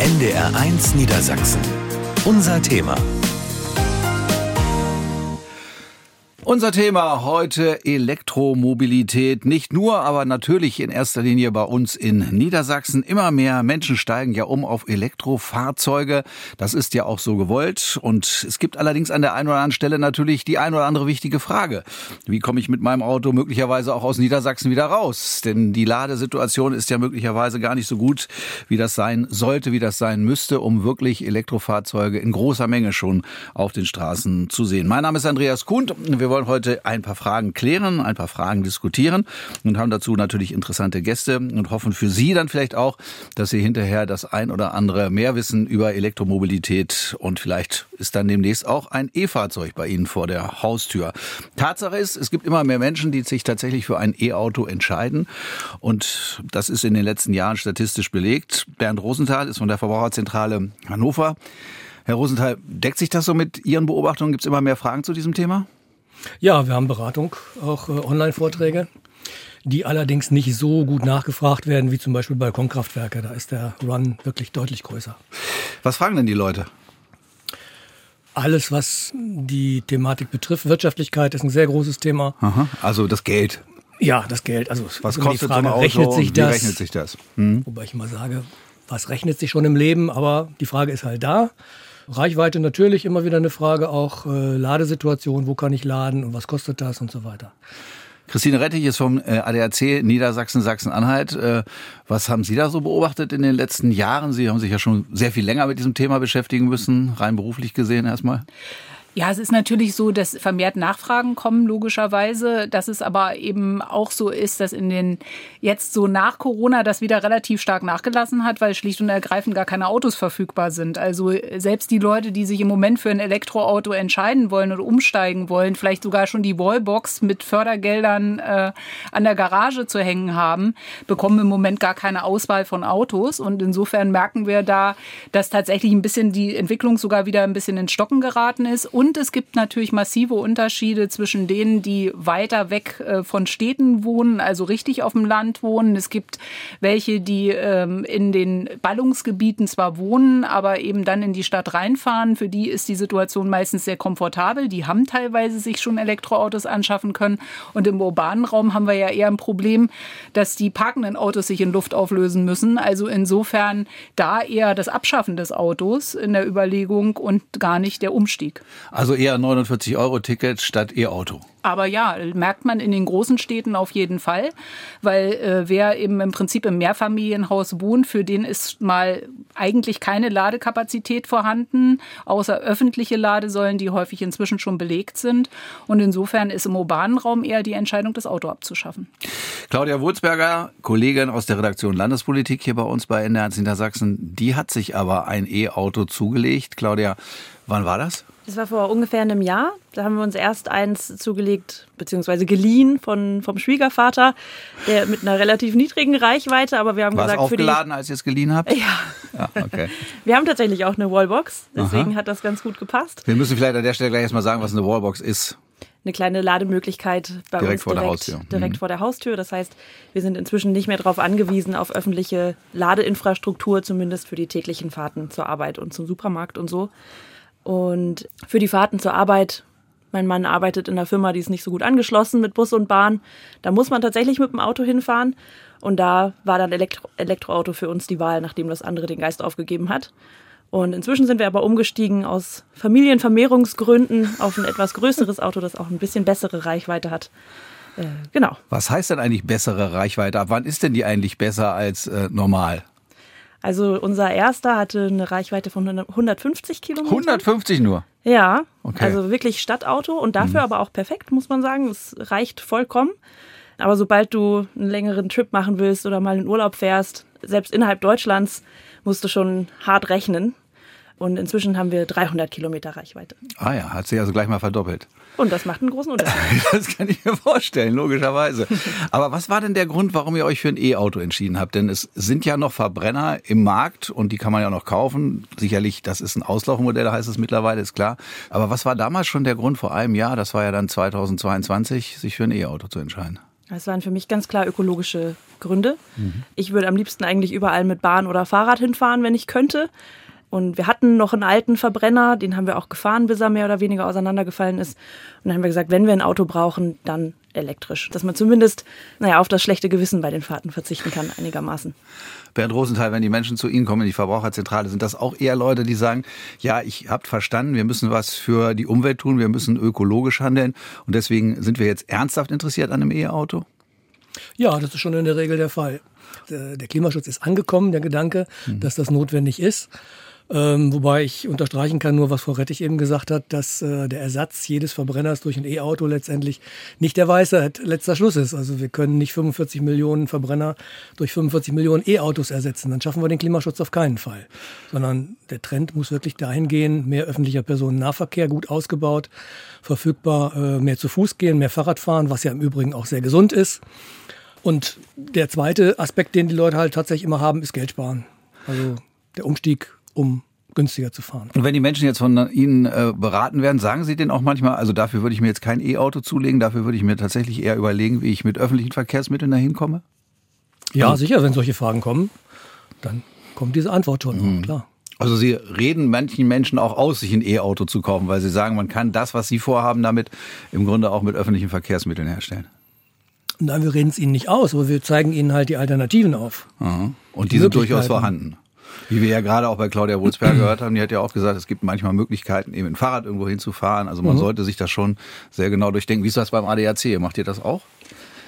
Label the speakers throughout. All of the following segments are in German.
Speaker 1: NDR1 Niedersachsen. Unser Thema.
Speaker 2: Unser Thema heute Elektromobilität. Nicht nur, aber natürlich in erster Linie bei uns in Niedersachsen. Immer mehr Menschen steigen ja um auf Elektrofahrzeuge. Das ist ja auch so gewollt. Und es gibt allerdings an der einen oder anderen Stelle natürlich die ein oder andere wichtige Frage. Wie komme ich mit meinem Auto möglicherweise auch aus Niedersachsen wieder raus? Denn die Ladesituation ist ja möglicherweise gar nicht so gut, wie das sein sollte, wie das sein müsste, um wirklich Elektrofahrzeuge in großer Menge schon auf den Straßen zu sehen. Mein Name ist Andreas Kuhn. Wir wollen heute ein paar Fragen klären, ein paar Fragen diskutieren und haben dazu natürlich interessante Gäste und hoffen für Sie dann vielleicht auch, dass Sie hinterher das ein oder andere mehr wissen über Elektromobilität und vielleicht ist dann demnächst auch ein E-Fahrzeug bei Ihnen vor der Haustür. Tatsache ist, es gibt immer mehr Menschen, die sich tatsächlich für ein E-Auto entscheiden und das ist in den letzten Jahren statistisch belegt. Bernd Rosenthal ist von der Verbraucherzentrale Hannover. Herr Rosenthal, deckt sich das so mit Ihren Beobachtungen? Gibt es immer mehr Fragen zu diesem Thema?
Speaker 3: Ja, wir haben Beratung, auch äh, Online-Vorträge, die allerdings nicht so gut nachgefragt werden wie zum Beispiel Balkonkraftwerke. Da ist der Run wirklich deutlich größer.
Speaker 2: Was fragen denn die Leute?
Speaker 3: Alles, was die Thematik betrifft. Wirtschaftlichkeit ist ein sehr großes Thema.
Speaker 2: Aha, also das Geld.
Speaker 3: Ja, das Geld. Also
Speaker 2: was kostet
Speaker 3: Frage,
Speaker 2: so ein
Speaker 3: rechnet sich
Speaker 2: wie
Speaker 3: das?
Speaker 2: rechnet sich das? Hm?
Speaker 3: Wobei ich mal sage, was rechnet sich schon im Leben? Aber die Frage ist halt da. Reichweite natürlich immer wieder eine Frage, auch äh, Ladesituation, wo kann ich laden und was kostet das und so weiter.
Speaker 2: Christine Rettich ist vom äh, ADAC Niedersachsen, Sachsen-Anhalt. Äh, was haben Sie da so beobachtet in den letzten Jahren? Sie haben sich ja schon sehr viel länger mit diesem Thema beschäftigen müssen, rein beruflich gesehen erstmal.
Speaker 4: Ja, es ist natürlich so, dass vermehrt Nachfragen kommen, logischerweise. Dass es aber eben auch so ist, dass in den jetzt so nach Corona das wieder relativ stark nachgelassen hat, weil schlicht und ergreifend gar keine Autos verfügbar sind. Also selbst die Leute, die sich im Moment für ein Elektroauto entscheiden wollen oder umsteigen wollen, vielleicht sogar schon die Wallbox mit Fördergeldern äh, an der Garage zu hängen haben, bekommen im Moment gar keine Auswahl von Autos. Und insofern merken wir da, dass tatsächlich ein bisschen die Entwicklung sogar wieder ein bisschen in Stocken geraten ist. Und und es gibt natürlich massive Unterschiede zwischen denen, die weiter weg äh, von Städten wohnen, also richtig auf dem Land wohnen. Es gibt welche, die ähm, in den Ballungsgebieten zwar wohnen, aber eben dann in die Stadt reinfahren. Für die ist die Situation meistens sehr komfortabel. Die haben teilweise sich schon Elektroautos anschaffen können. Und im urbanen Raum haben wir ja eher ein Problem, dass die parkenden Autos sich in Luft auflösen müssen. Also insofern da eher das Abschaffen des Autos in der Überlegung und gar nicht der Umstieg.
Speaker 2: Also eher 49 Euro Ticket statt E-Auto.
Speaker 4: Aber ja, merkt man in den großen Städten auf jeden Fall, weil äh, wer eben im Prinzip im Mehrfamilienhaus wohnt, für den ist mal eigentlich keine Ladekapazität vorhanden, außer öffentliche Ladesäulen, die häufig inzwischen schon belegt sind. Und insofern ist im urbanen Raum eher die Entscheidung, das Auto abzuschaffen.
Speaker 2: Claudia Wurzberger, Kollegin aus der Redaktion Landespolitik hier bei uns bei NDR Niedersachsen, die hat sich aber ein E-Auto zugelegt. Claudia, wann war das?
Speaker 5: Das war vor ungefähr einem Jahr. Da haben wir uns erst eins zugelegt, beziehungsweise geliehen von, vom Schwiegervater, der mit einer relativ niedrigen Reichweite, aber wir haben
Speaker 2: war
Speaker 5: gesagt,
Speaker 2: es aufgeladen, als ihr es geliehen habt?
Speaker 5: Ja.
Speaker 2: ja okay.
Speaker 5: Wir haben tatsächlich auch eine Wallbox, deswegen Aha. hat das ganz gut gepasst.
Speaker 2: Wir müssen vielleicht an der Stelle gleich erstmal sagen, was eine Wallbox ist
Speaker 5: eine kleine Lademöglichkeit bei
Speaker 2: direkt
Speaker 5: uns
Speaker 2: vor
Speaker 5: direkt,
Speaker 2: der Haustür.
Speaker 5: direkt
Speaker 2: mhm.
Speaker 5: vor der Haustür. Das heißt, wir sind inzwischen nicht mehr darauf angewiesen, auf öffentliche Ladeinfrastruktur, zumindest für die täglichen Fahrten zur Arbeit und zum Supermarkt und so. Und für die Fahrten zur Arbeit, mein Mann arbeitet in einer Firma, die ist nicht so gut angeschlossen mit Bus und Bahn. Da muss man tatsächlich mit dem Auto hinfahren. Und da war dann Elektro Elektroauto für uns die Wahl, nachdem das andere den Geist aufgegeben hat. Und inzwischen sind wir aber umgestiegen aus Familienvermehrungsgründen auf ein etwas größeres Auto, das auch ein bisschen bessere Reichweite hat. Äh, genau.
Speaker 2: Was heißt denn eigentlich bessere Reichweite? Ab wann ist denn die eigentlich besser als äh, normal?
Speaker 5: Also unser erster hatte eine Reichweite von 150 Kilometern.
Speaker 2: 150 nur?
Speaker 5: Ja,
Speaker 2: okay.
Speaker 5: also wirklich Stadtauto und dafür mhm. aber auch perfekt, muss man sagen. Es reicht vollkommen. Aber sobald du einen längeren Trip machen willst oder mal in Urlaub fährst, selbst innerhalb Deutschlands, musst du schon hart rechnen. Und inzwischen haben wir 300 Kilometer Reichweite.
Speaker 2: Ah ja, hat sich also gleich mal verdoppelt.
Speaker 5: Und das macht einen großen Unterschied.
Speaker 2: das kann ich mir vorstellen, logischerweise. Aber was war denn der Grund, warum ihr euch für ein E-Auto entschieden habt? Denn es sind ja noch Verbrenner im Markt und die kann man ja noch kaufen. Sicherlich, das ist ein Auslaufmodell, heißt es mittlerweile, ist klar. Aber was war damals schon der Grund vor einem Jahr, das war ja dann 2022, sich für ein E-Auto zu entscheiden?
Speaker 5: Das waren für mich ganz klar ökologische Gründe. Ich würde am liebsten eigentlich überall mit Bahn oder Fahrrad hinfahren, wenn ich könnte. Und wir hatten noch einen alten Verbrenner, den haben wir auch gefahren, bis er mehr oder weniger auseinandergefallen ist. Und dann haben wir gesagt, wenn wir ein Auto brauchen, dann elektrisch. Dass man zumindest, naja, auf das schlechte Gewissen bei den Fahrten verzichten kann, einigermaßen.
Speaker 2: Bernd Rosenthal, wenn die Menschen zu Ihnen kommen in die Verbraucherzentrale, sind das auch eher Leute, die sagen, ja, ich habt verstanden, wir müssen was für die Umwelt tun, wir müssen ökologisch handeln und deswegen sind wir jetzt ernsthaft interessiert an einem E-Auto?
Speaker 3: Ja, das ist schon in der Regel der Fall. Der Klimaschutz ist angekommen, der Gedanke, mhm. dass das notwendig ist. Ähm, wobei ich unterstreichen kann, nur was Frau Rettich eben gesagt hat, dass äh, der Ersatz jedes Verbrenners durch ein E-Auto letztendlich nicht der Weisheit letzter Schluss ist. Also wir können nicht 45 Millionen Verbrenner durch 45 Millionen E-Autos ersetzen. Dann schaffen wir den Klimaschutz auf keinen Fall. Sondern der Trend muss wirklich dahin gehen, mehr öffentlicher Personennahverkehr, gut ausgebaut, verfügbar, äh, mehr zu Fuß gehen, mehr Fahrrad fahren, was ja im Übrigen auch sehr gesund ist. Und der zweite Aspekt, den die Leute halt tatsächlich immer haben, ist Geld sparen. Also der Umstieg um günstiger zu fahren.
Speaker 2: Und wenn die Menschen jetzt von Ihnen äh, beraten werden, sagen Sie denen auch manchmal, also dafür würde ich mir jetzt kein E-Auto zulegen, dafür würde ich mir tatsächlich eher überlegen, wie ich mit öffentlichen Verkehrsmitteln dahin komme?
Speaker 3: Ja, also, sicher, wenn solche Fragen kommen, dann kommt diese Antwort schon, mhm. klar.
Speaker 2: Also Sie reden manchen Menschen auch aus, sich ein E-Auto zu kaufen, weil Sie sagen, man kann das, was Sie vorhaben, damit im Grunde auch mit öffentlichen Verkehrsmitteln herstellen.
Speaker 3: Nein, wir reden es Ihnen nicht aus, aber wir zeigen Ihnen halt die Alternativen auf.
Speaker 2: Aha. Und die, die sind durchaus vorhanden. Wie wir ja gerade auch bei Claudia Wulzberg gehört haben, die hat ja auch gesagt, es gibt manchmal Möglichkeiten, eben ein Fahrrad irgendwo hinzufahren. Also man mhm. sollte sich das schon sehr genau durchdenken. Wie ist das beim ADAC? Macht ihr das auch?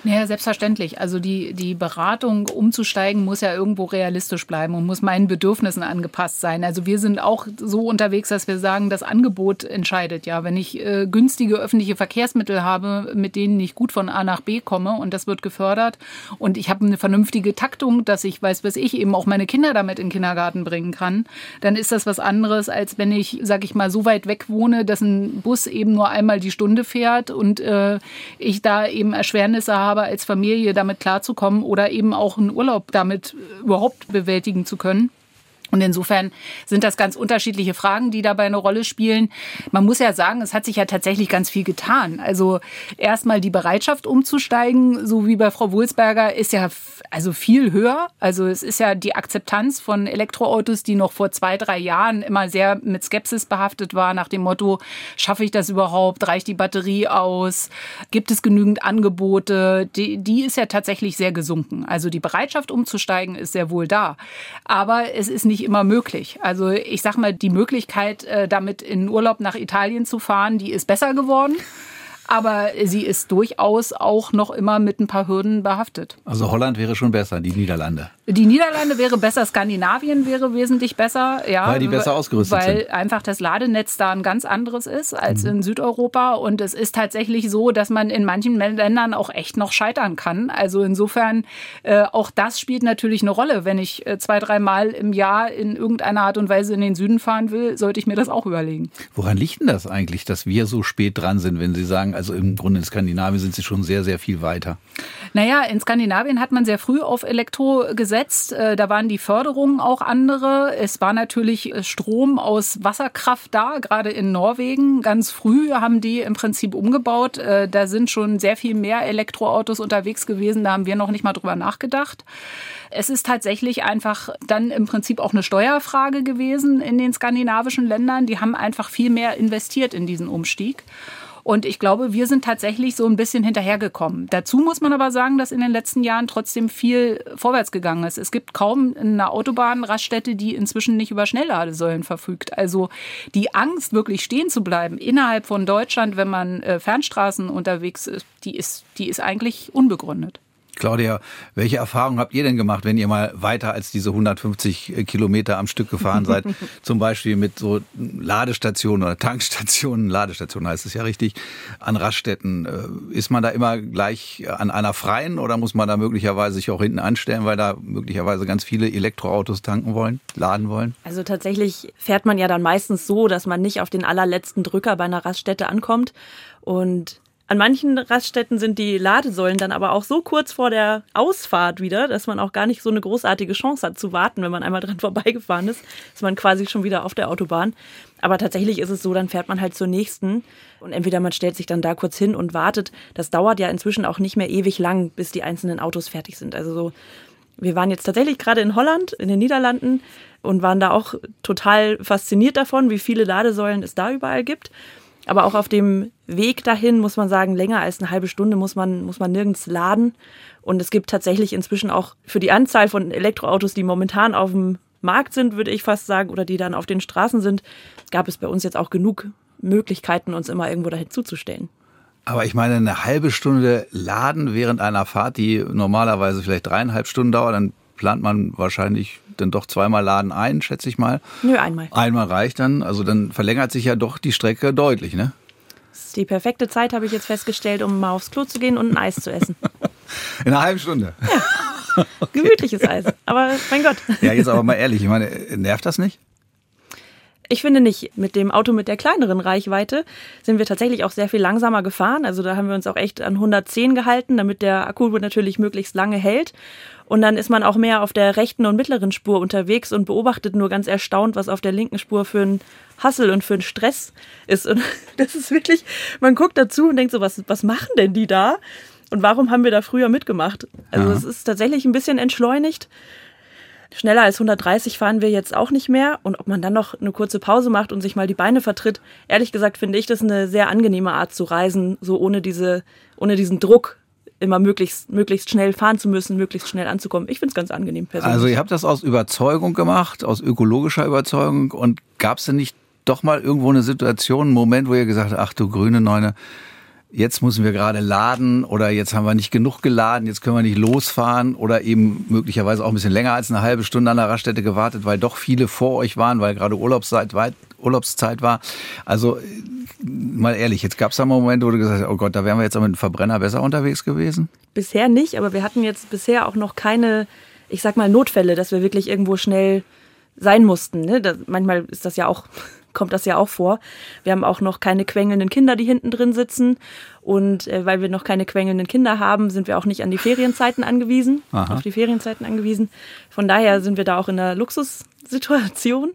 Speaker 4: Ja, selbstverständlich. Also die, die Beratung umzusteigen muss ja irgendwo realistisch bleiben und muss meinen Bedürfnissen angepasst sein. Also wir sind auch so unterwegs, dass wir sagen, das Angebot entscheidet. Ja, wenn ich äh, günstige öffentliche Verkehrsmittel habe, mit denen ich gut von A nach B komme und das wird gefördert und ich habe eine vernünftige Taktung, dass ich weiß, was ich eben auch meine Kinder damit in den Kindergarten bringen kann, dann ist das was anderes, als wenn ich, sag ich mal, so weit weg wohne, dass ein Bus eben nur einmal die Stunde fährt und äh, ich da eben Erschwernisse habe habe, als Familie damit klarzukommen oder eben auch einen Urlaub damit überhaupt bewältigen zu können. Und insofern sind das ganz unterschiedliche Fragen, die dabei eine Rolle spielen. Man muss ja sagen, es hat sich ja tatsächlich ganz viel getan. Also erstmal die Bereitschaft umzusteigen, so wie bei Frau Wulsberger, ist ja also viel höher. Also es ist ja die Akzeptanz von Elektroautos, die noch vor zwei, drei Jahren immer sehr mit Skepsis behaftet war, nach dem Motto, schaffe ich das überhaupt? Reicht die Batterie aus? Gibt es genügend Angebote? Die, die ist ja tatsächlich sehr gesunken. Also die Bereitschaft umzusteigen ist sehr wohl da. Aber es ist nicht immer möglich. Also ich sag mal, die Möglichkeit, äh, damit in Urlaub nach Italien zu fahren, die ist besser geworden aber sie ist durchaus auch noch immer mit ein paar Hürden behaftet.
Speaker 2: Also Holland wäre schon besser, die Niederlande.
Speaker 4: Die Niederlande wäre besser, Skandinavien wäre wesentlich besser, ja,
Speaker 2: weil die besser ausgerüstet
Speaker 4: weil
Speaker 2: sind.
Speaker 4: Weil einfach das Ladenetz da ein ganz anderes ist als mhm. in Südeuropa und es ist tatsächlich so, dass man in manchen Ländern auch echt noch scheitern kann. Also insofern äh, auch das spielt natürlich eine Rolle. Wenn ich äh, zwei, dreimal im Jahr in irgendeiner Art und Weise in den Süden fahren will, sollte ich mir das auch überlegen.
Speaker 2: Woran liegt denn das eigentlich, dass wir so spät dran sind, wenn Sie sagen, also im Grunde in Skandinavien sind sie schon sehr, sehr viel weiter.
Speaker 4: Naja, in Skandinavien hat man sehr früh auf Elektro gesetzt. Äh, da waren die Förderungen auch andere. Es war natürlich äh, Strom aus Wasserkraft da, gerade in Norwegen. Ganz früh haben die im Prinzip umgebaut. Äh, da sind schon sehr viel mehr Elektroautos unterwegs gewesen. Da haben wir noch nicht mal drüber nachgedacht. Es ist tatsächlich einfach dann im Prinzip auch eine Steuerfrage gewesen in den skandinavischen Ländern. Die haben einfach viel mehr investiert in diesen Umstieg. Und ich glaube, wir sind tatsächlich so ein bisschen hinterhergekommen. Dazu muss man aber sagen, dass in den letzten Jahren trotzdem viel vorwärts gegangen ist. Es gibt kaum eine Autobahnraststätte, die inzwischen nicht über Schnellladesäulen verfügt. Also die Angst, wirklich stehen zu bleiben innerhalb von Deutschland, wenn man äh, Fernstraßen unterwegs ist, die ist, die ist eigentlich unbegründet.
Speaker 2: Claudia, welche Erfahrungen habt ihr denn gemacht, wenn ihr mal weiter als diese 150 Kilometer am Stück gefahren seid? Zum Beispiel mit so Ladestationen oder Tankstationen, Ladestationen heißt es ja richtig, an Raststätten. Äh, ist man da immer gleich an einer freien oder muss man da möglicherweise sich auch hinten anstellen, weil da möglicherweise ganz viele Elektroautos tanken wollen, laden wollen?
Speaker 5: Also tatsächlich fährt man ja dann meistens so, dass man nicht auf den allerletzten Drücker bei einer Raststätte ankommt und An manchen Raststätten sind die Ladesäulen dann aber auch so kurz vor der Ausfahrt wieder, dass man auch gar nicht so eine großartige Chance hat zu warten, wenn man einmal dran vorbeigefahren ist. Ist man quasi schon wieder auf der Autobahn. Aber tatsächlich ist es so, dann fährt man halt zur nächsten und entweder man stellt sich dann da kurz hin und wartet. Das dauert ja inzwischen auch nicht mehr ewig lang, bis die einzelnen Autos fertig sind. Also so, wir waren jetzt tatsächlich gerade in Holland, in den Niederlanden und waren da auch total fasziniert davon, wie viele Ladesäulen es da überall gibt. Aber auch auf dem Weg dahin muss man sagen, länger als eine halbe Stunde muss man, muss man nirgends laden. Und es gibt tatsächlich inzwischen auch für die Anzahl von Elektroautos, die momentan auf dem Markt sind, würde ich fast sagen, oder die dann auf den Straßen sind, gab es bei uns jetzt auch genug Möglichkeiten, uns immer irgendwo dahin zuzustellen.
Speaker 2: Aber ich meine, eine halbe Stunde laden während einer Fahrt, die normalerweise vielleicht dreieinhalb Stunden dauert, dann plant man wahrscheinlich dann doch zweimal Laden ein, schätze ich mal.
Speaker 5: Nö, einmal.
Speaker 2: Einmal reicht dann. Also dann verlängert sich ja doch die Strecke deutlich, ne?
Speaker 5: Das ist die perfekte Zeit, habe ich jetzt festgestellt, um mal aufs Klo zu gehen und ein Eis zu essen.
Speaker 2: In einer halben Stunde.
Speaker 5: Ja. okay. Gemütliches Eis. Aber mein Gott.
Speaker 2: Ja, jetzt aber mal ehrlich, ich meine, nervt das nicht?
Speaker 5: Ich finde nicht. Mit dem Auto mit der kleineren Reichweite sind wir tatsächlich auch sehr viel langsamer gefahren. Also da haben wir uns auch echt an 110 gehalten, damit der Akku natürlich möglichst lange hält. Und dann ist man auch mehr auf der rechten und mittleren Spur unterwegs und beobachtet nur ganz erstaunt, was auf der linken Spur für ein Hassel und für ein Stress ist. Und das ist wirklich, man guckt dazu und denkt so, was, was machen denn die da? Und warum haben wir da früher mitgemacht? Also es ist tatsächlich ein bisschen entschleunigt. Schneller als 130 fahren wir jetzt auch nicht mehr. Und ob man dann noch eine kurze Pause macht und sich mal die Beine vertritt, ehrlich gesagt finde ich das eine sehr angenehme Art zu reisen, so ohne diese, ohne diesen Druck, immer möglichst, möglichst schnell fahren zu müssen, möglichst schnell anzukommen. Ich finde es ganz angenehm persönlich.
Speaker 2: Also ihr habt das aus Überzeugung gemacht, aus ökologischer Überzeugung und gab es denn nicht doch mal irgendwo eine Situation, einen Moment, wo ihr gesagt habt, ach du grüne Neune, jetzt müssen wir gerade laden oder jetzt haben wir nicht genug geladen, jetzt können wir nicht losfahren oder eben möglicherweise auch ein bisschen länger als eine halbe Stunde an der Raststätte gewartet, weil doch viele vor euch waren, weil gerade Urlaubszeit, Urlaubszeit war. Also mal ehrlich, jetzt gab es da mal Momente, wo du gesagt hast, oh Gott, da wären wir jetzt aber mit dem Verbrenner besser unterwegs gewesen?
Speaker 5: Bisher nicht, aber wir hatten jetzt bisher auch noch keine, ich sag mal, Notfälle, dass wir wirklich irgendwo schnell sein mussten. Ne? Das, manchmal ist das ja auch kommt das ja auch vor. Wir haben auch noch keine quengelnden Kinder, die hinten drin sitzen. Und äh, weil wir noch keine quengelnden Kinder haben, sind wir auch nicht an die Ferienzeiten angewiesen, Aha. auf die Ferienzeiten angewiesen. Von daher sind wir da auch in einer Luxussituation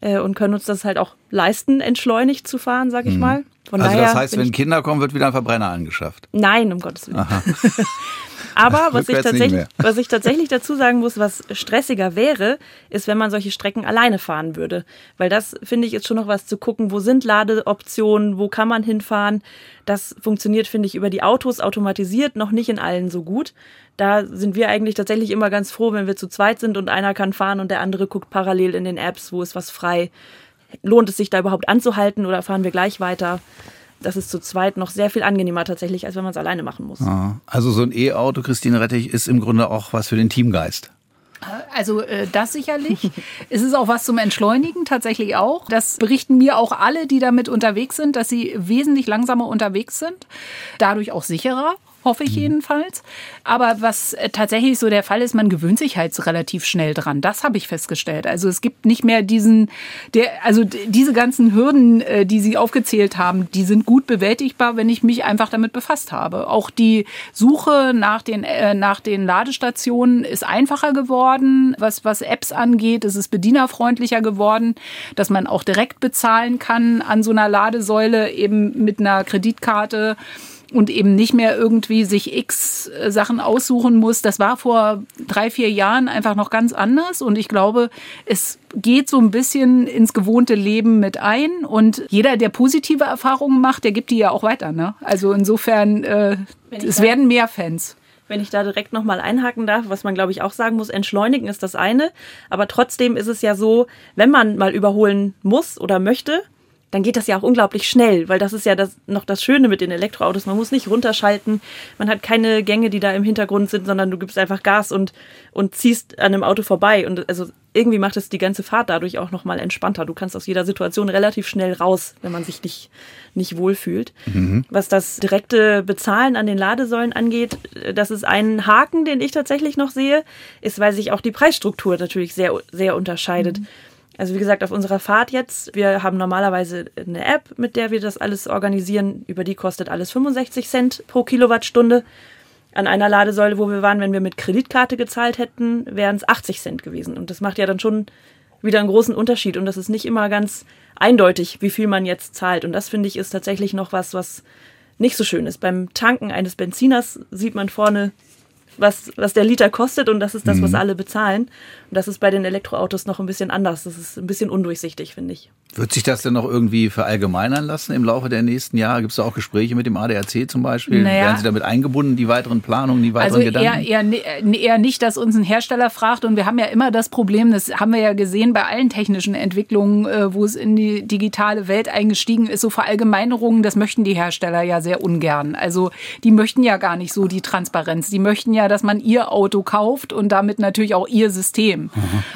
Speaker 5: äh, und können uns das halt auch leisten, entschleunigt zu fahren, sag ich mhm. mal.
Speaker 2: Von also das heißt, wenn Kinder kommen, wird wieder ein Verbrenner angeschafft?
Speaker 5: Nein, um Gottes Willen. Aber was ich, tatsächlich, was ich tatsächlich dazu sagen muss, was stressiger wäre, ist, wenn man solche Strecken alleine fahren würde. Weil das, finde ich, ist schon noch was zu gucken, wo sind Ladeoptionen, wo kann man hinfahren. Das funktioniert, finde ich, über die Autos automatisiert noch nicht in allen so gut. Da sind wir eigentlich tatsächlich immer ganz froh, wenn wir zu zweit sind und einer kann fahren und der andere guckt parallel in den Apps, wo ist was frei. Lohnt es sich da überhaupt anzuhalten oder fahren wir gleich weiter? das ist zu zweit noch sehr viel angenehmer tatsächlich, als wenn man es alleine machen muss.
Speaker 2: Also so ein E-Auto, Christine Rettich, ist im Grunde auch was für den Teamgeist.
Speaker 4: Also äh, das sicherlich. es ist auch was zum Entschleunigen tatsächlich auch. Das berichten mir auch alle, die damit unterwegs sind, dass sie wesentlich langsamer unterwegs sind, dadurch auch sicherer hoffe ich mhm. jedenfalls. Aber was äh, tatsächlich so der Fall ist, man gewöhnt sich halt relativ schnell dran. Das habe ich festgestellt. Also es gibt nicht mehr diesen, der, also diese ganzen Hürden, äh, die Sie aufgezählt haben, die sind gut bewältigbar, wenn ich mich einfach damit befasst habe. Auch die Suche nach den, äh, nach den Ladestationen ist einfacher geworden. Was, was Apps angeht, ist es bedienerfreundlicher geworden, dass man auch direkt bezahlen kann an so einer Ladesäule eben mit einer Kreditkarte und eben nicht mehr irgendwie sich x äh, Sachen aussuchen muss. Das war vor drei, vier Jahren einfach noch ganz anders und ich glaube, es geht so ein bisschen ins gewohnte Leben mit ein und jeder, der positive Erfahrungen macht, der gibt die ja auch weiter. Ne? Also insofern, äh, es werden mehr Fans
Speaker 5: wenn ich da direkt nochmal einhaken darf, was man, glaube ich, auch sagen muss, entschleunigen ist das eine. Aber trotzdem ist es ja so, wenn man mal überholen muss oder möchte, dann geht das ja auch unglaublich schnell, weil das ist ja das, noch das Schöne mit den Elektroautos. Man muss nicht runterschalten, man hat keine Gänge, die da im Hintergrund sind, sondern du gibst einfach Gas und, und ziehst an einem Auto vorbei. Und also irgendwie macht es die ganze Fahrt dadurch auch nochmal entspannter. Du kannst aus jeder Situation relativ schnell raus, wenn man sich nicht, nicht wohlfühlt. Mhm. Was das direkte Bezahlen an den Ladesäulen angeht, das ist ein Haken, den ich tatsächlich noch sehe, ist, weil sich auch die Preisstruktur natürlich sehr, sehr unterscheidet. Mhm Also wie gesagt, auf unserer Fahrt jetzt, wir haben normalerweise eine App, mit der wir das alles organisieren. Über die kostet alles 65 Cent pro Kilowattstunde. An einer Ladesäule, wo wir waren, wenn wir mit Kreditkarte gezahlt hätten, wären es 80 Cent gewesen. Und das macht ja dann schon wieder einen großen Unterschied. Und das ist nicht immer ganz eindeutig, wie viel man jetzt zahlt. Und das finde ich ist tatsächlich noch was, was nicht so schön ist. Beim Tanken eines Benziners sieht man vorne was, was der Liter kostet und das ist das, mhm. was alle bezahlen. Und das ist bei den Elektroautos noch ein bisschen anders. Das ist ein bisschen undurchsichtig, finde ich.
Speaker 2: Wird sich das denn noch irgendwie verallgemeinern lassen im Laufe der nächsten Jahre? Gibt es da auch Gespräche mit dem ADAC zum Beispiel?
Speaker 4: Naja.
Speaker 2: Werden Sie damit eingebunden, die weiteren Planungen, die weiteren
Speaker 4: also
Speaker 2: Gedanken?
Speaker 4: Eher, eher, eher nicht, dass uns ein Hersteller fragt. Und wir haben ja immer das Problem, das haben wir ja gesehen bei allen technischen Entwicklungen, äh, wo es in die digitale Welt eingestiegen ist, so Verallgemeinerungen, das möchten die Hersteller ja sehr ungern. Also die möchten ja gar nicht so die Transparenz. Die möchten ja, dass man ihr Auto kauft und damit natürlich auch ihr System. Mhm.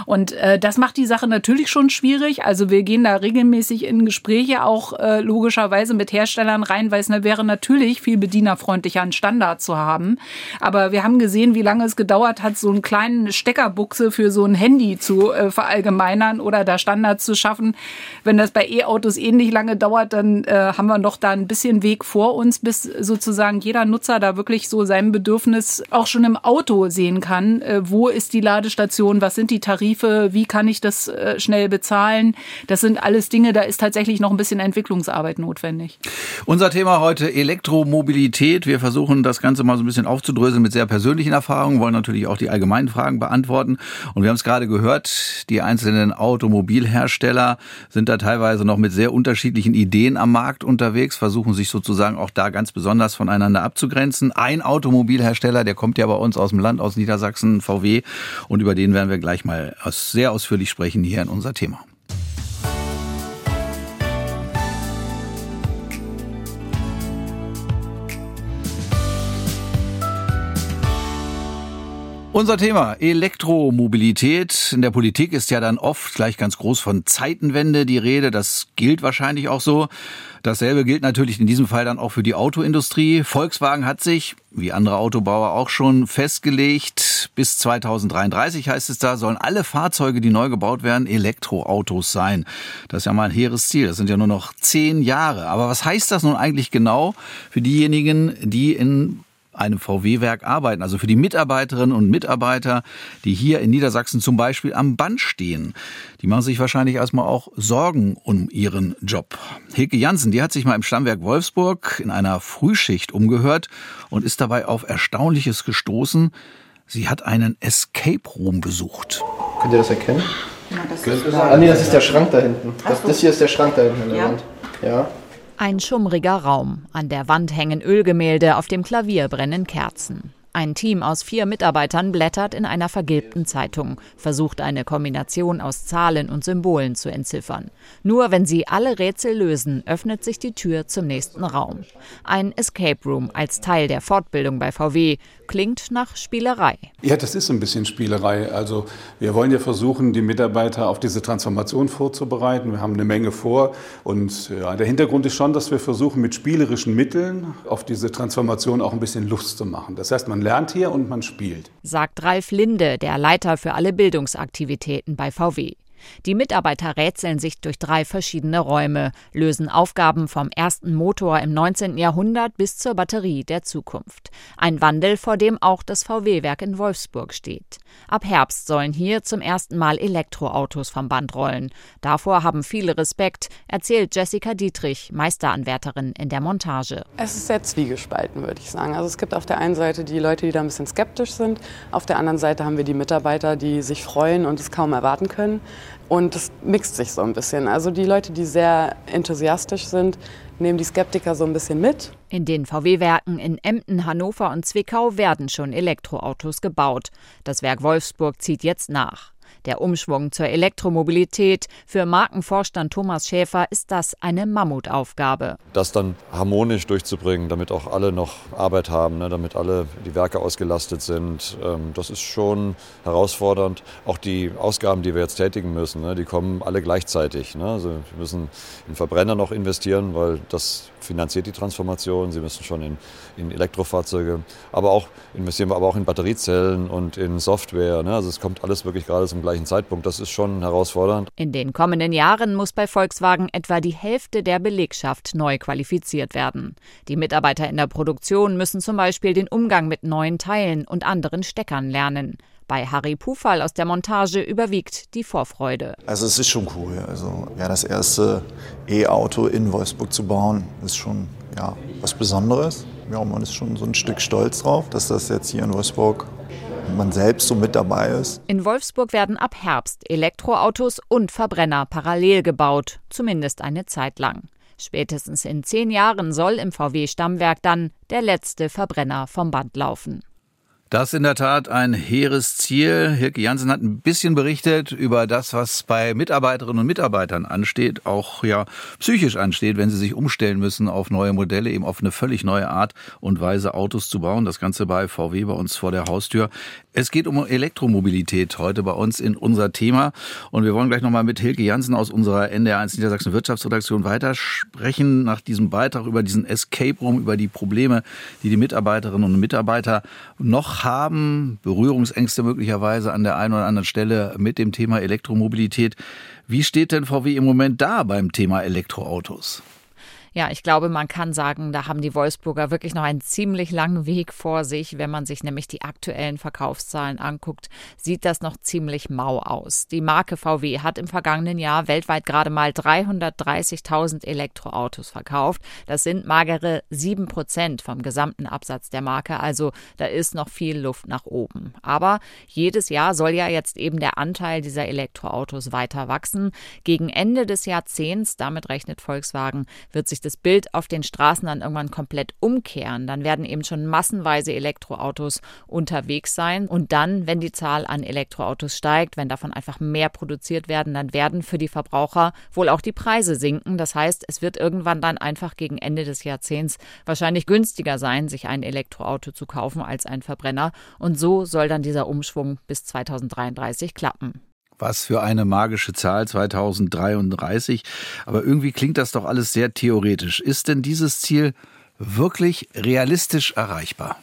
Speaker 4: Und äh, das macht die Sache natürlich schon schwierig. Also wir gehen da regelmäßig in Gespräche auch äh, logischerweise mit Herstellern rein, weil es ne, wäre natürlich viel bedienerfreundlicher, einen Standard zu haben. Aber wir haben gesehen, wie lange es gedauert hat, so einen kleinen Steckerbuchse für so ein Handy zu äh, verallgemeinern oder da Standards zu schaffen. Wenn das bei E-Autos ähnlich lange dauert, dann äh, haben wir noch da ein bisschen Weg vor uns, bis sozusagen jeder Nutzer da wirklich so sein Bedürfnis auch schon im Auto sehen kann. Äh, wo ist die Ladestation? Was sind die Tarife? Wie kann ich das äh, schnell bezahlen? Das sind alles Dinge, da ist tatsächlich noch ein bisschen Entwicklungsarbeit notwendig.
Speaker 2: Unser Thema heute Elektromobilität. Wir versuchen das Ganze mal so ein bisschen aufzudröseln mit sehr persönlichen Erfahrungen, wollen natürlich auch die allgemeinen Fragen beantworten. Und wir haben es gerade gehört, die einzelnen Automobilhersteller sind da teilweise noch mit sehr unterschiedlichen Ideen am Markt unterwegs, versuchen sich sozusagen auch da ganz besonders voneinander abzugrenzen. Ein Automobilhersteller, der kommt ja bei uns aus dem Land, aus Niedersachsen, VW, und über den werden wir gleich mal sehr ausführlich sprechen hier in unser Thema. Unser Thema Elektromobilität. In der Politik ist ja dann oft gleich ganz groß von Zeitenwende die Rede. Das gilt wahrscheinlich auch so. Dasselbe gilt natürlich in diesem Fall dann auch für die Autoindustrie. Volkswagen hat sich, wie andere Autobauer auch schon, festgelegt, bis 2033 heißt es da, sollen alle Fahrzeuge, die neu gebaut werden, Elektroautos sein. Das ist ja mal ein hehres Ziel. Das sind ja nur noch zehn Jahre. Aber was heißt das nun eigentlich genau für diejenigen, die in einem VW-Werk arbeiten. Also für die Mitarbeiterinnen und Mitarbeiter, die hier in Niedersachsen zum Beispiel am Band stehen. Die machen sich wahrscheinlich erstmal auch Sorgen um ihren Job. Hilke Jansen, die hat sich mal im Stammwerk Wolfsburg in einer Frühschicht umgehört und ist dabei auf Erstaunliches gestoßen. Sie hat einen Escape Room besucht.
Speaker 6: Könnt ihr das erkennen? Ja, das ist ah, nee, das ist der Schrank da hinten. Das, das hier ist der Schrank da hinten in der ja. Wand. Ja.
Speaker 7: Ein schummriger Raum. An der Wand hängen Ölgemälde, auf dem Klavier brennen Kerzen. Ein Team aus vier Mitarbeitern blättert in einer vergilbten Zeitung, versucht eine Kombination aus Zahlen und Symbolen zu entziffern. Nur wenn sie alle Rätsel lösen, öffnet sich die Tür zum nächsten Raum. Ein Escape Room als Teil der Fortbildung bei VW klingt nach Spielerei.
Speaker 8: Ja, das ist ein bisschen Spielerei. Also wir wollen ja versuchen, die Mitarbeiter auf diese Transformation vorzubereiten. Wir haben eine Menge vor und ja, der Hintergrund ist schon, dass wir versuchen, mit spielerischen Mitteln auf diese Transformation auch ein bisschen Lust zu machen. Das heißt, man lernt hier und man spielt.
Speaker 7: Sagt Ralf Linde, der Leiter für alle Bildungsaktivitäten bei VW. Die Mitarbeiter rätseln sich durch drei verschiedene Räume, lösen Aufgaben vom ersten Motor im 19. Jahrhundert bis zur Batterie der Zukunft. Ein Wandel, vor dem auch das VW-Werk in Wolfsburg steht. Ab Herbst sollen hier zum ersten Mal Elektroautos vom Band rollen. Davor haben viele Respekt, erzählt Jessica Dietrich, Meisteranwärterin in der Montage.
Speaker 9: Es ist sehr zwiegespalten, würde ich sagen. Also es gibt auf der einen Seite die Leute, die da ein bisschen skeptisch sind. Auf der anderen Seite haben wir die Mitarbeiter, die sich freuen und es kaum erwarten können. Und es mixt sich so ein bisschen. Also die Leute, die sehr enthusiastisch sind, nehmen die Skeptiker so ein bisschen mit.
Speaker 7: In den VW-Werken in Emden, Hannover und Zwickau werden schon Elektroautos gebaut. Das Werk Wolfsburg zieht jetzt nach. Der Umschwung zur Elektromobilität. Für Markenvorstand Thomas Schäfer ist das eine Mammutaufgabe.
Speaker 10: Das dann harmonisch durchzubringen, damit auch alle noch Arbeit haben, ne, damit alle die Werke ausgelastet sind, ähm, das ist schon herausfordernd. Auch die Ausgaben, die wir jetzt tätigen müssen, ne, die kommen alle gleichzeitig. Ne. Also wir müssen in Verbrenner noch investieren, weil das finanziert die Transformation. Sie müssen schon in, in Elektrofahrzeuge, aber auch investieren wir aber auch in Batteriezellen und in Software. Ne? Also es kommt alles wirklich gerade zum gleichen Zeitpunkt. Das ist schon herausfordernd.
Speaker 7: In den kommenden Jahren muss bei Volkswagen etwa die Hälfte der Belegschaft neu qualifiziert werden. Die Mitarbeiter in der Produktion müssen zum Beispiel den Umgang mit neuen Teilen und anderen Steckern lernen. Bei Harry Pufall aus der Montage überwiegt die Vorfreude.
Speaker 11: Also es ist schon cool. Also ja, das erste E-Auto in Wolfsburg zu bauen, ist schon ja, was Besonderes. Ja, man ist schon so ein Stück stolz drauf, dass das jetzt hier in Wolfsburg man selbst so mit dabei ist.
Speaker 7: In Wolfsburg werden ab Herbst Elektroautos und Verbrenner parallel gebaut, zumindest eine Zeit lang. Spätestens in zehn Jahren soll im VW-Stammwerk dann der letzte Verbrenner vom Band laufen.
Speaker 2: Das ist in der Tat ein hehres Ziel. Hilke Jansen hat ein bisschen berichtet über das, was bei Mitarbeiterinnen und Mitarbeitern ansteht, auch ja psychisch ansteht, wenn sie sich umstellen müssen auf neue Modelle, eben auf eine völlig neue Art und Weise Autos zu bauen. Das Ganze bei VW bei uns vor der Haustür. Es geht um Elektromobilität heute bei uns in unser Thema. Und wir wollen gleich nochmal mit Hilke Jansen aus unserer NDR1 Niedersachsen Wirtschaftsredaktion weitersprechen nach diesem Beitrag über diesen Escape Room, über die Probleme, die die Mitarbeiterinnen und Mitarbeiter noch haben, Berührungsängste möglicherweise an der einen oder anderen Stelle mit dem Thema Elektromobilität. Wie steht denn VW im Moment da beim Thema Elektroautos?
Speaker 7: Ja, ich glaube, man kann sagen, da haben die Wolfsburger wirklich noch einen ziemlich langen Weg vor sich. Wenn man sich nämlich die aktuellen Verkaufszahlen anguckt, sieht das noch ziemlich mau aus. Die Marke VW hat im vergangenen Jahr weltweit gerade mal 330.000 Elektroautos verkauft. Das sind magere sieben Prozent vom gesamten Absatz der Marke. Also da ist noch viel Luft nach oben. Aber jedes Jahr soll ja jetzt eben der Anteil dieser Elektroautos weiter wachsen. Gegen Ende des Jahrzehnts, damit rechnet Volkswagen, wird sich das Bild auf den Straßen dann irgendwann komplett umkehren. Dann werden eben schon massenweise Elektroautos unterwegs sein. Und dann, wenn die Zahl an Elektroautos steigt, wenn davon einfach mehr produziert werden, dann werden für die Verbraucher wohl auch die Preise sinken. Das heißt, es wird irgendwann dann einfach gegen Ende des Jahrzehnts wahrscheinlich günstiger sein, sich ein Elektroauto zu kaufen als ein Verbrenner. Und so soll dann dieser Umschwung bis 2033 klappen.
Speaker 2: Was für eine magische Zahl 2033. Aber irgendwie klingt das doch alles sehr theoretisch. Ist denn dieses Ziel wirklich realistisch erreichbar?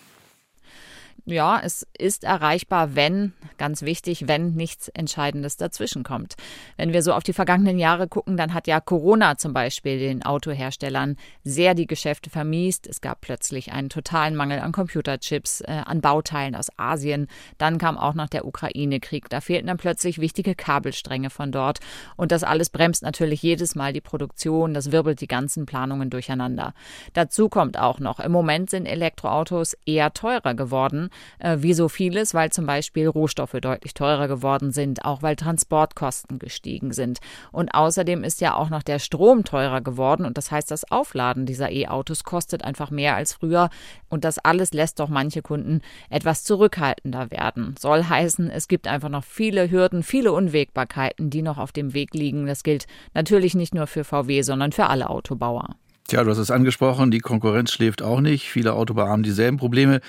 Speaker 7: Ja, es ist erreichbar, wenn, ganz wichtig, wenn nichts Entscheidendes dazwischenkommt. Wenn wir so auf die vergangenen Jahre gucken, dann hat ja Corona zum Beispiel den Autoherstellern sehr die Geschäfte vermiest. Es gab plötzlich einen totalen Mangel an Computerchips, äh, an Bauteilen aus Asien. Dann kam auch noch der Ukraine-Krieg. Da fehlten dann plötzlich wichtige Kabelstränge von dort. Und das alles bremst natürlich jedes Mal die Produktion. Das wirbelt die ganzen Planungen durcheinander. Dazu kommt auch noch, im Moment sind Elektroautos eher teurer geworden äh, wie so vieles, weil zum Beispiel Rohstoffe deutlich teurer geworden sind, auch weil Transportkosten gestiegen sind. Und außerdem ist ja auch noch der Strom teurer geworden und das heißt, das Aufladen dieser E-Autos kostet einfach mehr als früher und das alles lässt doch manche Kunden etwas zurückhaltender werden. Soll heißen, es gibt einfach noch viele Hürden, viele Unwägbarkeiten, die noch auf dem Weg liegen. Das gilt natürlich nicht nur für VW, sondern für alle Autobauer.
Speaker 2: Tja, du hast es angesprochen, die Konkurrenz schläft auch nicht. Viele Autobauer haben dieselben Probleme.